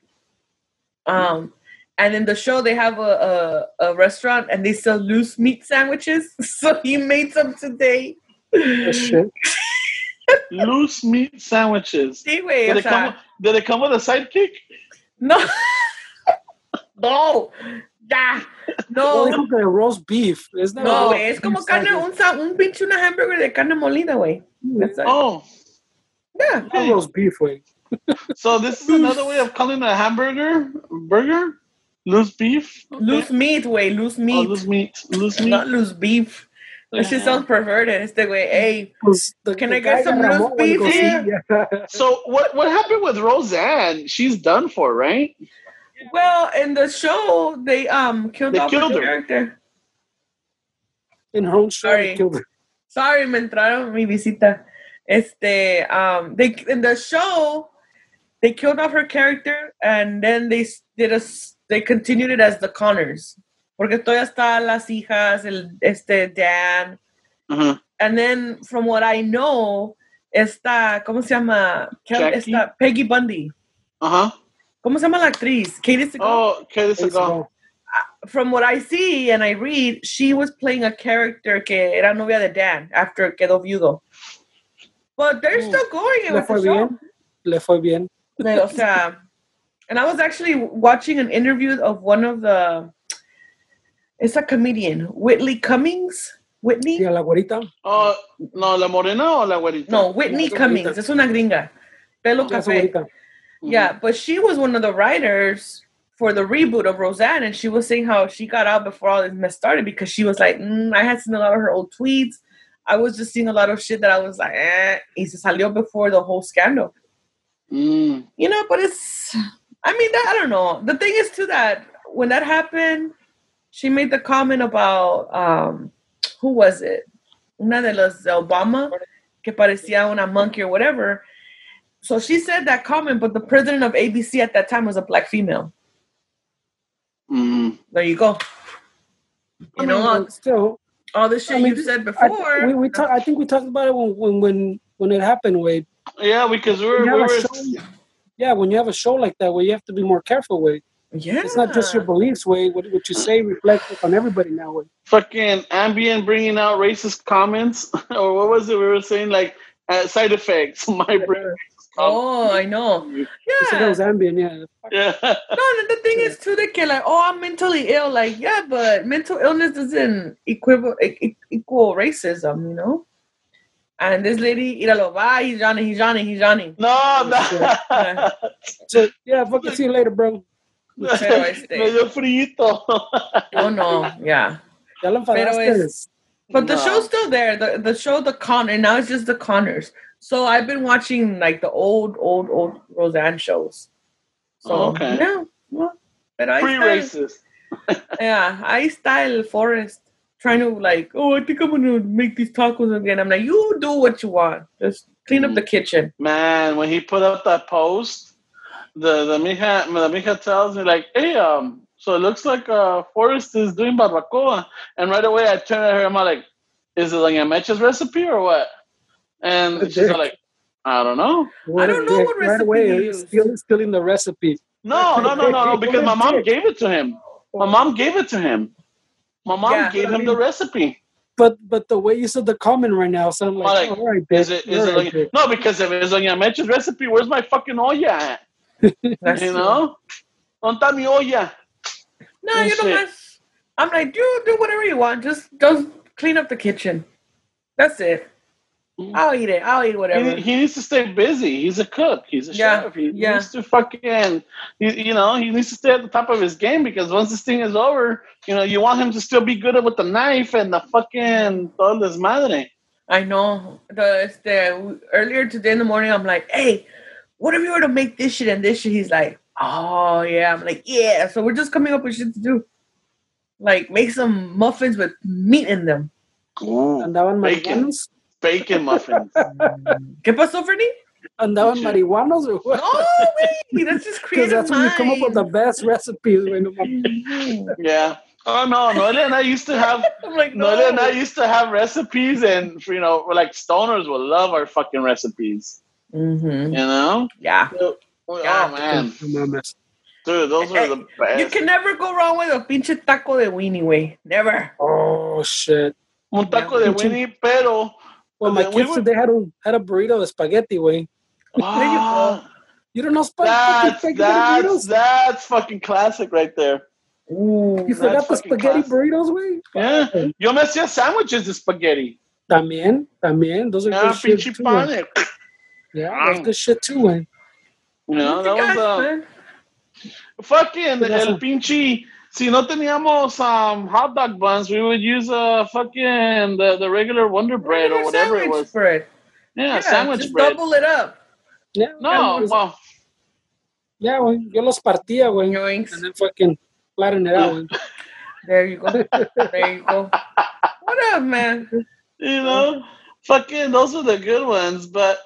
Um, and in the show they have a, a, a restaurant and they sell loose meat sandwiches. So he made some today. Oh. Loose meat sandwiches. Sí, güey, Did o it, come, did it come with a sidekick? no, no, ya, Well, no. dijo que roast beef. Isn't that No, a güey, es roast como beef carne, sandwich? un, sa- un pinche una hamburger de carne molida, güey. Mm. That's it. Oh, Yeah. Not roast beef, way. so this is another way of calling it a hamburger burger? Loose beef? Okay. Loose meat, güey, loose Oh, meat. loose meat. Loose meat. Not loose beef. That shit Yeah. sounds perverted. Este güey, hey, Pues, the, Can the I get guy some that roast Ramon wanted to go beef see, here? yeah. So what what happened with Roseanne? She's done for, right? Well, in the show, they um killed They off killed the her. character. In her show, Sorry. they killed her. Sorry, me entraron mi visita. Este, um, they in the show, they killed off her character, and then they did a, s- they continued it as the Connors, porque todavía está las hijas, el este Dan, Uh-huh. and then from what I know, está, ¿cómo se llama? Kel- Jackie? Está Peggy Bundy. Uh-huh. ¿Cómo se llama la actriz? Katey Sagal. Oh, okay, this Days is go. ago. From what I see and I read, she was playing a character que era novia de Dan after quedó viudo. But they're Mm. still going Le with fue the show. bien. Le fue bien. Like, o sea, and I was actually watching an interview of one of the. It's a comedian, Whitley Cummings. Whitney? Y a la güerita. Oh, no, la morena o la güerita? No, Whitney es una Cummings. güerita. Es una gringa. Pelo Ya su café. Yeah, but she was one of the writers for the reboot of Roseanne, and she was saying how she got out before all this mess started because she was like, mm, I had seen a lot of her old tweets. I was just seeing a lot of shit that I was like, eh. Y se salió before the whole scandal. Mm. You know, but it's, I mean, that, I don't know. The thing is, too, that when that happened, she made the comment about, um, who was it? Una de los de Obama, que parecía una monkey or whatever. So she said that comment, but the president of ABC at that time was a black female. Mm. There you go. You I know, mean, all, still, all the shit I mean, you said I, before. we, we talk, I think we talked about it when when when, when it happened, Wade. Yeah, because we're, we have were show, yeah, when you have a show like that, where you have to be more careful, Wade. yeah. It's not just your beliefs, Wade. What, what you say reflects on everybody now, Wade. fucking ambient bringing out racist comments, or what was it we were saying? Like uh, side effects. My bring racist Oh, I know. comments. You said that Yeah. was ambient, yeah. Yeah. No, and the thing is too, they get like, oh, I'm mentally ill. Like, yeah, but mental illness doesn't equival equal racism, you know. And this lady, Iralo, va, he's Johnny, he's Johnny, he's Johnny. No, that. So yeah, fucking see you later, bro. Pero este- Me frito. Oh no, yeah. Ya lo Pero enfadaste. es- But the No. show's still there. The the show, the con, and now it's just the Connors. So I've been watching like the old, old, old Roseanne shows. So Oh, okay. yeah, well, está el- Pre-racist. Yeah, está el Forest trying to like, oh, I think I'm gonna make these tacos again. I'm like, you do what you want. Just clean up the kitchen. Man, when he put up that post, the the mija the mija tells me like, "Hey, um, so it looks like uh Forrest is doing barbacoa," and right away I turn at her, I'm like, "Is it like a Mecha's recipe or what?" Um, and Good she's dick. like, "I don't know." What don't know dick. what right recipe away. you he's use. Stealing, stealing the recipe. No, no, no, no, no, because my mom gave it to him. My mom gave it to him. My mom Yeah, gave I him the recipe. But but the way you said the comment right now, sound like, Like, all right, Is it? Is all it right, like, bitch. no? Because if it's Doña Mecha's recipe, where's my fucking olla at? You true. know? ¿Dónde está mi olla? No, you know Shit. what? I'm like, do do whatever you want. Just just clean up the kitchen. That's it. Mm. I'll eat it. I'll eat whatever. He, he needs to stay busy. He's a cook. He's a Yeah, chef. He yeah. needs to fucking, you, you know, he needs to stay at the top of his game because once this thing is over, you know, you want him to still be good with the knife and the fucking todo desmadre. I know. The it's the earlier today in the morning, I'm like, hey, what if you were to make this shit and this shit? He's like, oh yeah. I'm like, yeah. So we're just coming up with shit to do. Like make some muffins with meat in them. Ooh, Andaban Bacon. marihuanos? Bacon muffins. ¿Qué pasó, Fernie? Andaban Shit. marihuanos or what? No, wait, that's just Because creative that's when you come up with the best recipes. güey, no mames. Yeah. Oh no, Noelia and I used to have like, no. Noelia and I used to have recipes, and you know, we're like stoners will love our fucking recipes. Mhm. You know? Yeah. Oh Yeah. man, dude, those are the best. You can never go wrong with a pinche taco de weenie, way. Never. Oh shit. Un taco de Winnie, pero Well, my we kids were- today had a had a burrito of spaghetti, way. Ah, You don't know spa- that's spaghetti that's that's fucking classic right there. Ooh. You forgot the spaghetti classic. burritos, way? Yeah, yo me hacía sandwiches de spaghetti. También, también. Those are Yeah, good shit too, pan. Yeah, that's good shit too. You know, that was uh, man. fucking el pinche. Si no teníamos um, hot dog buns, we would use uh, fucking the, the regular Wonder Bread or Regular whatever it sandwich was. bread. Yeah, sandwich just bread. double it up. Yeah, No, yeah, well, yeah, güey. Yo los partía, güey. Yoinks. And then fucking flatten it out, güey. There you go. There you go. What up, man? you know, fucking, those were the good ones. But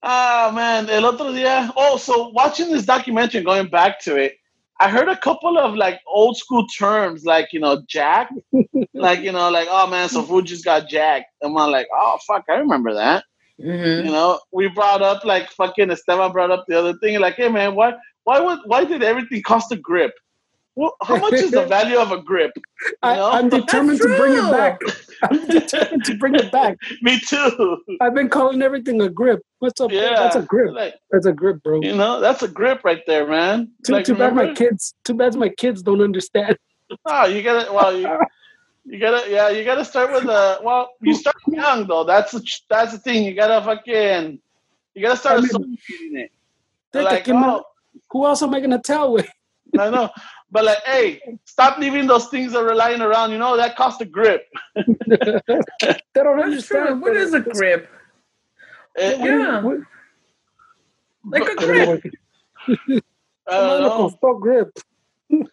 ah man, el otro día. Oh, so watching this documentary, going back to it, I heard a couple of like old school terms, like you know, jack, like you know, like oh man, so food just got jacked. And I'm like, oh fuck, I remember that. Mhm. You know, we brought up like fucking Estevan brought up the other thing, like, hey man, why why would why did everything cost a grip? Well, how much is the value of a grip? You I? I'm determined to bring it back. I'm determined to bring it back. Me too. I've been calling everything a grip. What's up? Yeah, That's a grip. Like, That's a grip, bro. you know, that's a grip right there, man. Too, like, too bad my kids. Too bad my kids don't understand. Oh, you gotta. Well, you, you gotta. Yeah, you gotta start with a. Well, you start young though. That's the that's the thing. You gotta fucking. You gotta start I mean, associating it. Like, oh, Who else am I gonna tell with? I know. But like, hey, stop leaving those things that are lying around. You know that cost a grip. They don't That's true. understand. What is a grip? Eh, Yeah. What- Like a grip. I don't know. costó grip.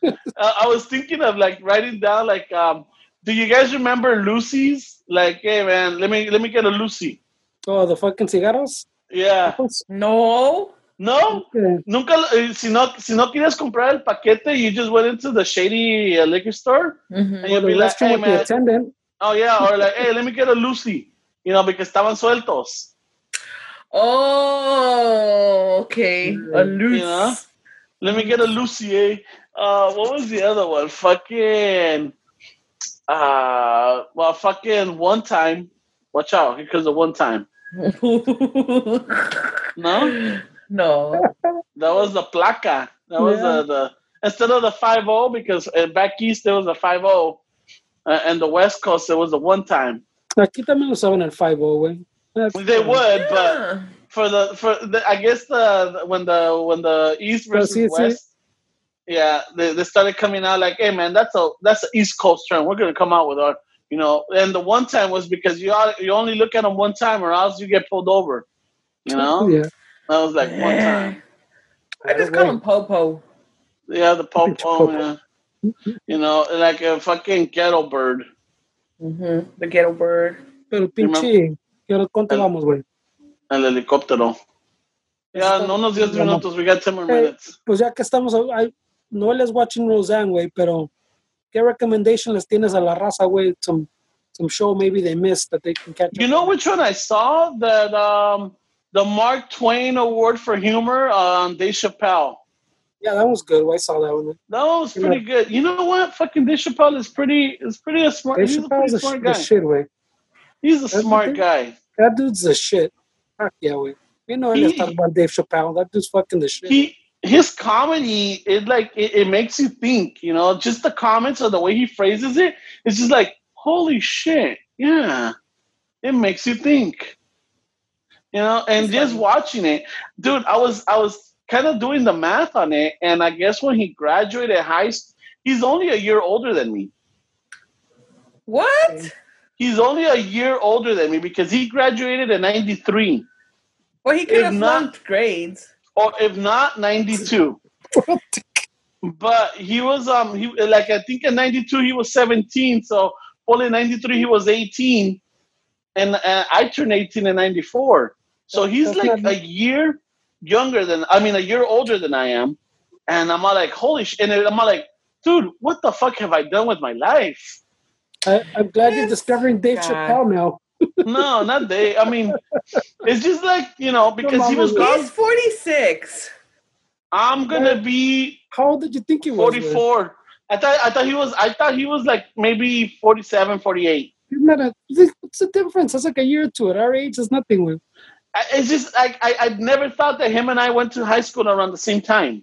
Uh, I was thinking of like writing down like, um, do you guys remember Lucy's? Like, hey man, let me let me get a Lucy. Oh, the fucking cigarros. Yeah. No. No. Okay. Nunca, eh, si no, si no quieres comprar el paquete, you just went into the shady uh, liquor store, and you'd be like, hey man, attendant. oh yeah, or like, hey, let me get a Lucy, you know, because estaban sueltos. Oh, okay. A. Yeah. Let me get a Lucy, eh? Uh, what was the other one? Fucking, uh, well, fucking one time. Watch out, because of one time. No, no. that was the placa. That was Yeah. the, the instead of the five zero because uh, back east there was a five zero, uh, and the west coast there was a one time. Aquí también usaban el 5 güey. That's They fine. would, but for the for the, I guess the when the when the east versus sí, sí. west, yeah, they, they started coming out like, hey man, that's a that's an east coast term. We're gonna come out with our, you know, and the one time was because you all, you only look at them one time or else you get pulled over. You know, Yeah. That was like one time. I just call him Popo. Yeah, the pope. Bitch, popo. yeah. You know, like a fucking ghetto bird. Mm-hmm. The ghetto bird. Pero pinche, ¿qué hora- ¿cuánto El- vamos, güey? El helicóptero. Yeah, no unos 10 minutos. We got 10 more Hey, minutes. Pues ya que estamos, I, no les watching Roseanne, güey, pero ¿qué recommendation les tienes a la raza, güey? Some, some show maybe they missed that they can catch You up know on? which one I saw? That um, the Mark Twain Award for Humor on Dave Chappelle. Yeah, that was good. I saw that one. That was pretty good. You know what? Fucking Dave Chappelle is pretty. Is pretty a smart. Dave he's a Chappelle's pretty a, smart guy. shit, güey. He's a That's smart guy. That dude's a shit. Fuck yeah, güey. You know, He- let's talk about Dave Chappelle. That dude's fucking the shit. He his comedy it like it, it makes you think. You know, just the comments or the way he phrases it. It's just like holy shit. Yeah, it makes you think. You know, and It's just funny. watching it, dude. I was I was kind of doing the math on it, and I guess when he graduated high, school, he's only a year older than me. What? He's only a year older than me because he graduated in '93, Well, he could If have not- grades. or if not '92. but he was um he like I think in '92 he was 17, so only in '93 he was 18, and uh, I turned 18 in '94. So he's like a year younger than I mean a year older than I am, and I'm all like holy shit, and I'm all like dude, what the fuck have I done with my life? I, I'm glad you're discovering Dave oh, God. Chappelle now. No, not they. I mean, it's just like you know because he was gone. He's 46. I'm gonna be How old did you think he was? 44. I thought I thought he was I thought he was like maybe 47, 48. Isn't a, what's the difference? That's like a year or two. At our age, there's nothing. güey. I- It's just like I I never thought that him and I went to high school around the same time.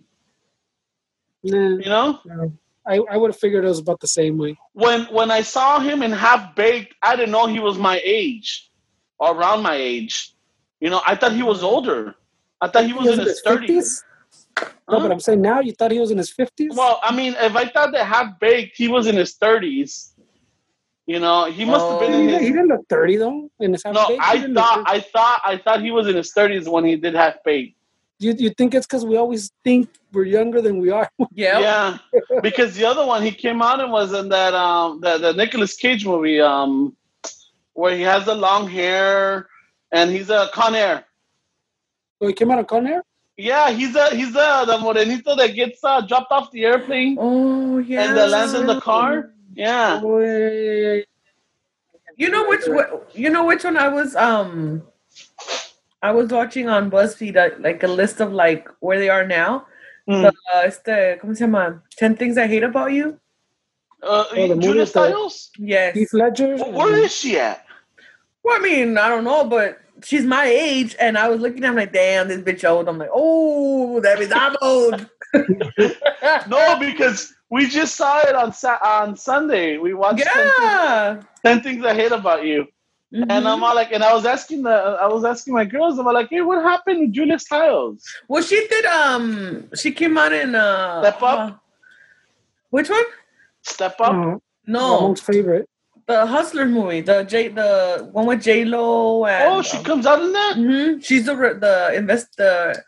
You know, no. I, I would have figured it was about the same way. when when I saw him in Half Baked, I didn't know he was my age or around my age. You know, I thought he was older. I thought he was in his 30s. No, Huh? but I'm saying now you thought he was in his 50s? Well, I mean, if I thought that Half Baked, he was in his 30s. You know, he must have been he, in didn't, his he didn't look 30 though. In his half No, baked, I thought I thought I thought he was in his thirties when he did half baked. You, you think it's because we always think we're younger than we are? Yep. Yeah, because the other one he came out and was in that um the the Nicolas Cage movie um where he has the long hair and he's a Con Air. So he came out of Con Air? Yeah, he's a he's a the morenito that gets uh, dropped off the airplane Oh yeah. and that lands in the car. Yeah. Oh. You know which one- you know which one I was um I was watching on BuzzFeed uh, like a list of like where they are now. Mm. The, uh, este, ¿cómo se llama? Ten things I hate about you. Uh, the movie Julia Stiles. Yes. Heath Ledger. Wh- Where is she at? Well, I mean, I don't know, but she's my age, and I was looking at her like, damn, this bitch old. I'm like, oh, that means I'm old. No, because we just saw it on Sa- on Sunday. We watched 10 things, yeah. 10 things I hate about you. Mhm. And I'm all like, and I was asking the, I was asking my girls, I'm like, hey, what happened to Julia Stiles? well, she did. Um, she came out in uh, Step Up? uh, which one? Step up. No, Ramon's favorite. the Hustler movie, the J, the one with J Lo and. oh, she comes out in that. hmm She's the re- the invest the,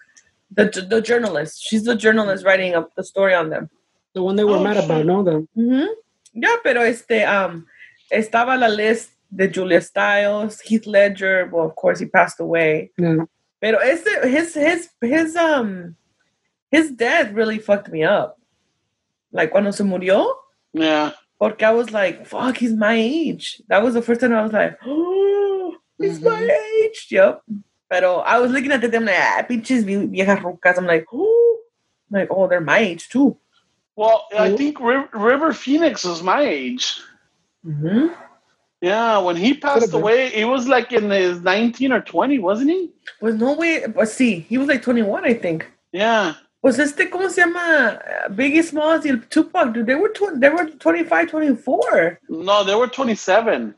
the the journalist. She's the journalist writing up the story on them. The one they were Oh, mad shit. about, no? The, Ujú. Ya, pero este, um, estaba la list de Julia Stiles, Heath Ledger. Well, of course, he passed away. yeah. Pero este, his, his, his, um, his death really fucked me up. Like, cuando se murió, Yeah. porque I was like, fuck, he's my age. That was the first time I was like, oh, he's my age. Yep. Pero I was looking at them like, ah, pinches vie- viejas rucas. I'm like, oh, like, oh, they're my age too. Well, I Mhm. think River, River Phoenix was my age. Mm-hmm. Yeah, when he passed away, he was like in his 19 or 20, wasn't he? Was no way, but see, he was like 21, I think. Yeah. Pues este, ¿cómo se llama? Uh, Biggie Smalls y Tupac, dude, they were, tw- they were 25, 24. No, they were 27.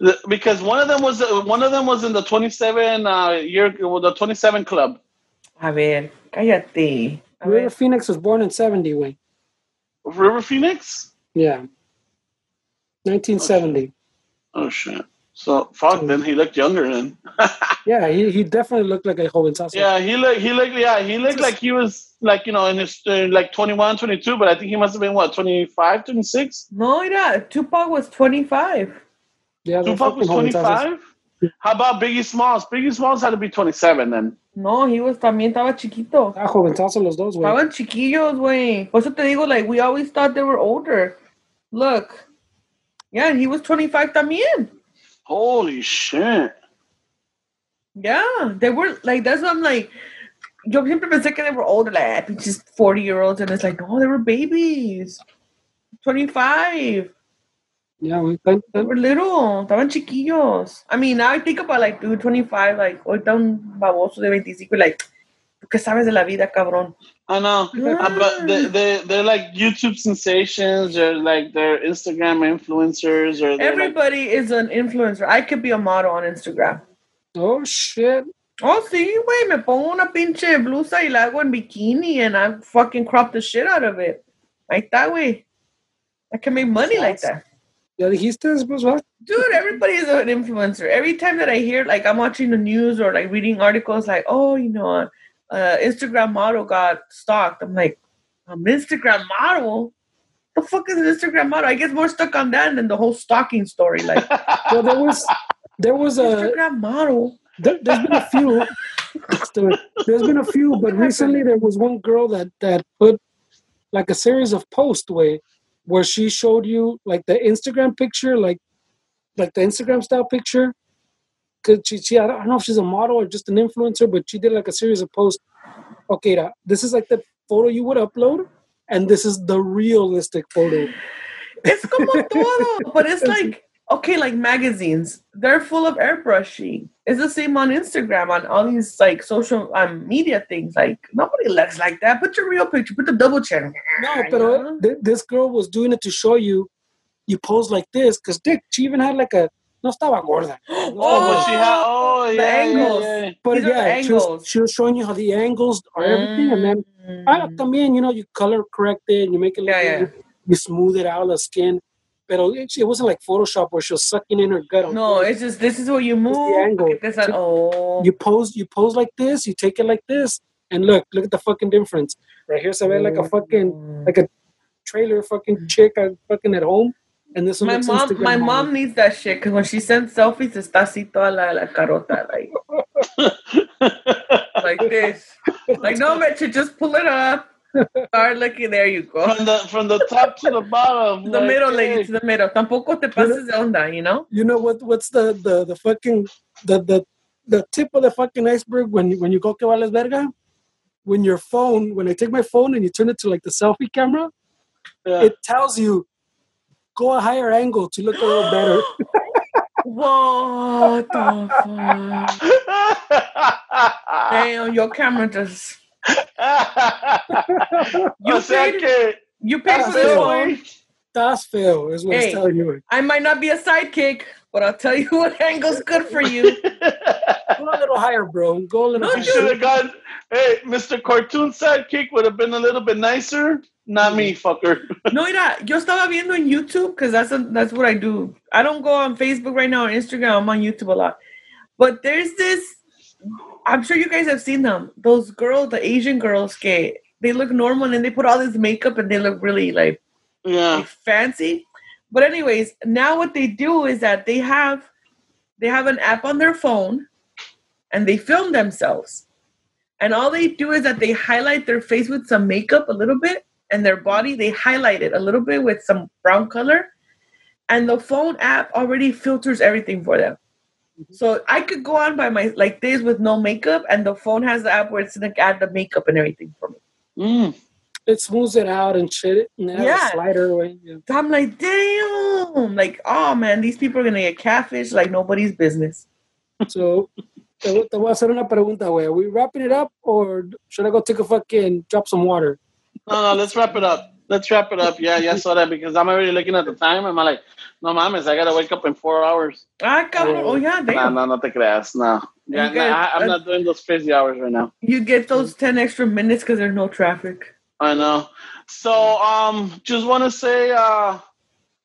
The- Because one of them was uh, one of them was in the 27 uh, year the 27 club. A ver, cállate. A River ver. Phoenix was born in 70, Wayne. River Phoenix? Yeah. 1970. Oh shit. So fuck then he looked younger then. Yeah, he, he definitely looked like a jovenzazo. yeah, he looked he looked yeah, he looked like he was like, you know, in his uh, like 21, 22, but I think he must have been what, 25, 26? No, mira, Tupac was 25. Yeah, Tupac was 25? How about Biggie Smalls? Biggie Smalls had to be 27 then. No, he was también estaba chiquito. Ah, jovenzazo los dos, güey. Estaban chiquillos, güey. Por eso te digo, like, we always thought they were older. Look. Yeah, he was 25 también. Holy shit. Yeah, they were, like, that's what I'm like, yo siempre pensé que they were older, like, ah, pinches 40 year olds, and it's like, no, they were babies. 25. Yeah, güey. Tan- They tan- were little. Estaban chiquillos. I mean, now I think about, like, dude, 25, like, ahorita un baboso de 25, like, ¿tú qué sabes de la vida, cabrón? I know. Uh, but they, they, they're like YouTube sensations or like they're Instagram influencers or they're like, Everybody is an influencer. I could be a model on Instagram. Oh, shit. Oh, sí, güey, me pongo una pinche blusa y la hago en bikini and I fucking crop the shit out of it. Ahí está, güey. I can make money like that. Ya dijiste después, ¿verdad? Dude, everybody is an influencer. Every time that I hear, like, I'm watching the news or like reading articles, like, oh, you know, uh, Instagram model got stalked. I'm like, an Instagram model? The fuck is an Instagram model? I get more stuck on that than the whole stalking story. Like, Well, there was there was a Instagram model. there, there's been a few there's been a few but recently there was one girl that that put like a series of posts way where she showed you like the instagram picture like like the instagram style picture? Because she, she I don't know if she's a model or just an influencer but she did like a series of posts. Okay this is like the photo you would upload and this is the realistic photo. It's como todo, but it's like okay, like magazines. They're full of airbrushing. It's the same on Instagram, on all these like social um, media things. Like nobody looks like that. Put your real picture. Put the double chin. No, You but know? th- this girl was doing it to show you, you pose like this. Because Dick, she even had like a no estaba gorda, oh, but she had, oh, the yeah, yeah, angles. yeah. but These are the yeah, she was, she was showing you how the angles are everything, and then Mm. ah, también you know you color correct it, and you make it look Yeah, yeah. good, you smooth it out the skin. But it, it wasn't like Photoshop where she was sucking in her gut. no, purpose. it's just this is where you move. angle. Look at This and, oh, you pose you pose like this, you take it like this, and look, look at the fucking difference. Right here, se ve like a fucking like a trailer fucking chick uh, fucking at home. And this one My looks mom, Instagram my model. mom needs that shit because when she sends selfies, it's así toda la, la carota, like like this. Like no, Mecha, just pull it up. Start looking. There you go. from the from the top to the bottom. The like, middle, hey. lady, to the middle. Tampoco te pases de onda, you know. You know what? What's the the the fucking the the the tip of the fucking iceberg when when you go que vales verga? When your phone, when I take my phone and you turn it to like the selfie camera, Yeah. it tells you go a higher angle to look a little better. What the fuck? Damn, your camera just. You o sea paid- que You pay for this sí, phone. That's feo, is what Hey. it's telling you. I might not be a sidekick, but I'll tell you what angle's good for you. Go a little higher, bro. Go a little No, higher. You should have gone. Hey, Mr. Cartoon Sidekick would have been a little bit nicer. Not me, fucker. No, mira, yo estaba viendo en YouTube because that's that's what I do. I don't go on Facebook right now or Instagram. I'm on YouTube a lot. But there's this. I'm sure you guys have seen them. Those girls, the Asian girls, que they look normal and they put all this makeup and they look really like Yeah. like, fancy. But anyways, now what they do is that they have they have an app on their phone and they film themselves. And all they do is that they highlight their face with some makeup a little bit and their body they highlight it a little bit with some brown color and the phone app already filters everything for them. So I could go on by my like this with no makeup and the phone has the app where it's gonna add the makeup and everything for me. Mm. It smooths it out and shit. And it Yeah. slider away. Yeah. I'm like, damn, like, oh man, these people are gonna get catfish like nobody's business. So, te, voy- te voy a hacer una pregunta, güey. Are we wrapping it up or should I go take a fucking drop some water? No, no, let's wrap it up. Let's wrap it up. Yeah, yeah, saw that because I'm already looking at the time. I'm like, no mames, I gotta wake up in four hours. Ah, cabrón. Oh yeah, No, damn. no, no te creas. No. Yeah, You no, guys- I, I'm not doing those crazy hours right now. You get those ten extra minutes because there's no traffic. I know. So, um, just want to say uh,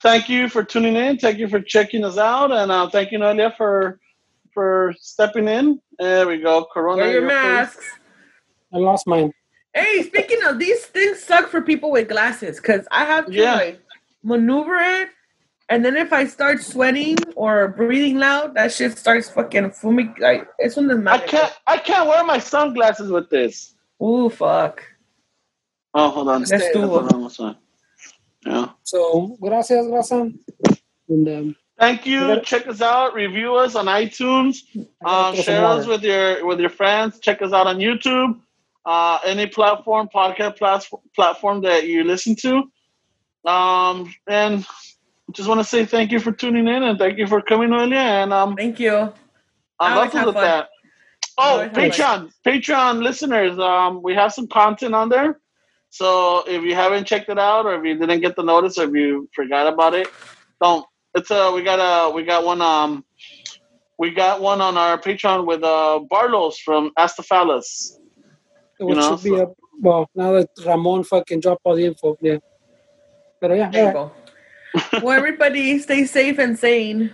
thank you for tuning in. Thank you for checking us out, and uh, thank you, Noelia, for for stepping in. There we go. Corona. Wear your your face. masks. I lost mine. Hey, speaking of these things, suck for people with glasses because I have to Yeah. like maneuver it, and then if I start sweating or breathing loud, that shit starts fucking fuming. Like it's one of the I can't. I can't wear my sunglasses with this. Ooh, fuck. Oh, hold on. Let's do Hold it. on, what's that? Yeah. So, gracias, Raza. And um, Thank you. Okay. Check us out. Review us on iTunes. I Um, share us with your with your friends. Check us out on YouTube. Uh, any platform, podcast plas- platform that you listen to. Um, and just want to say thank you for tuning in and thank you for coming, Noelia. And um, Thank you. I'm have with fun. that. Oh, Patreon, Patreon listeners, um, we have some content on there. So if you haven't checked it out, or if you didn't get the notice, or if you forgot about it, don't. It's a we got a we got one um we got one on our Patreon with uh Barlos from Astaphalis. Which know, should be up. Well, now that Ramon fucking dropped all the info. Yeah. Pero yeah, There you alright. go. well, everybody, stay safe and sane.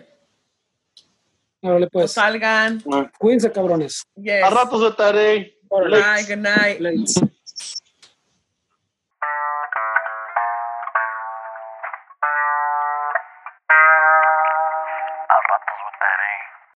Órale, No pues. salgan. Cuídense, cabrones. A Yes. ratos estaré. Órale. Bye. Good night. Late.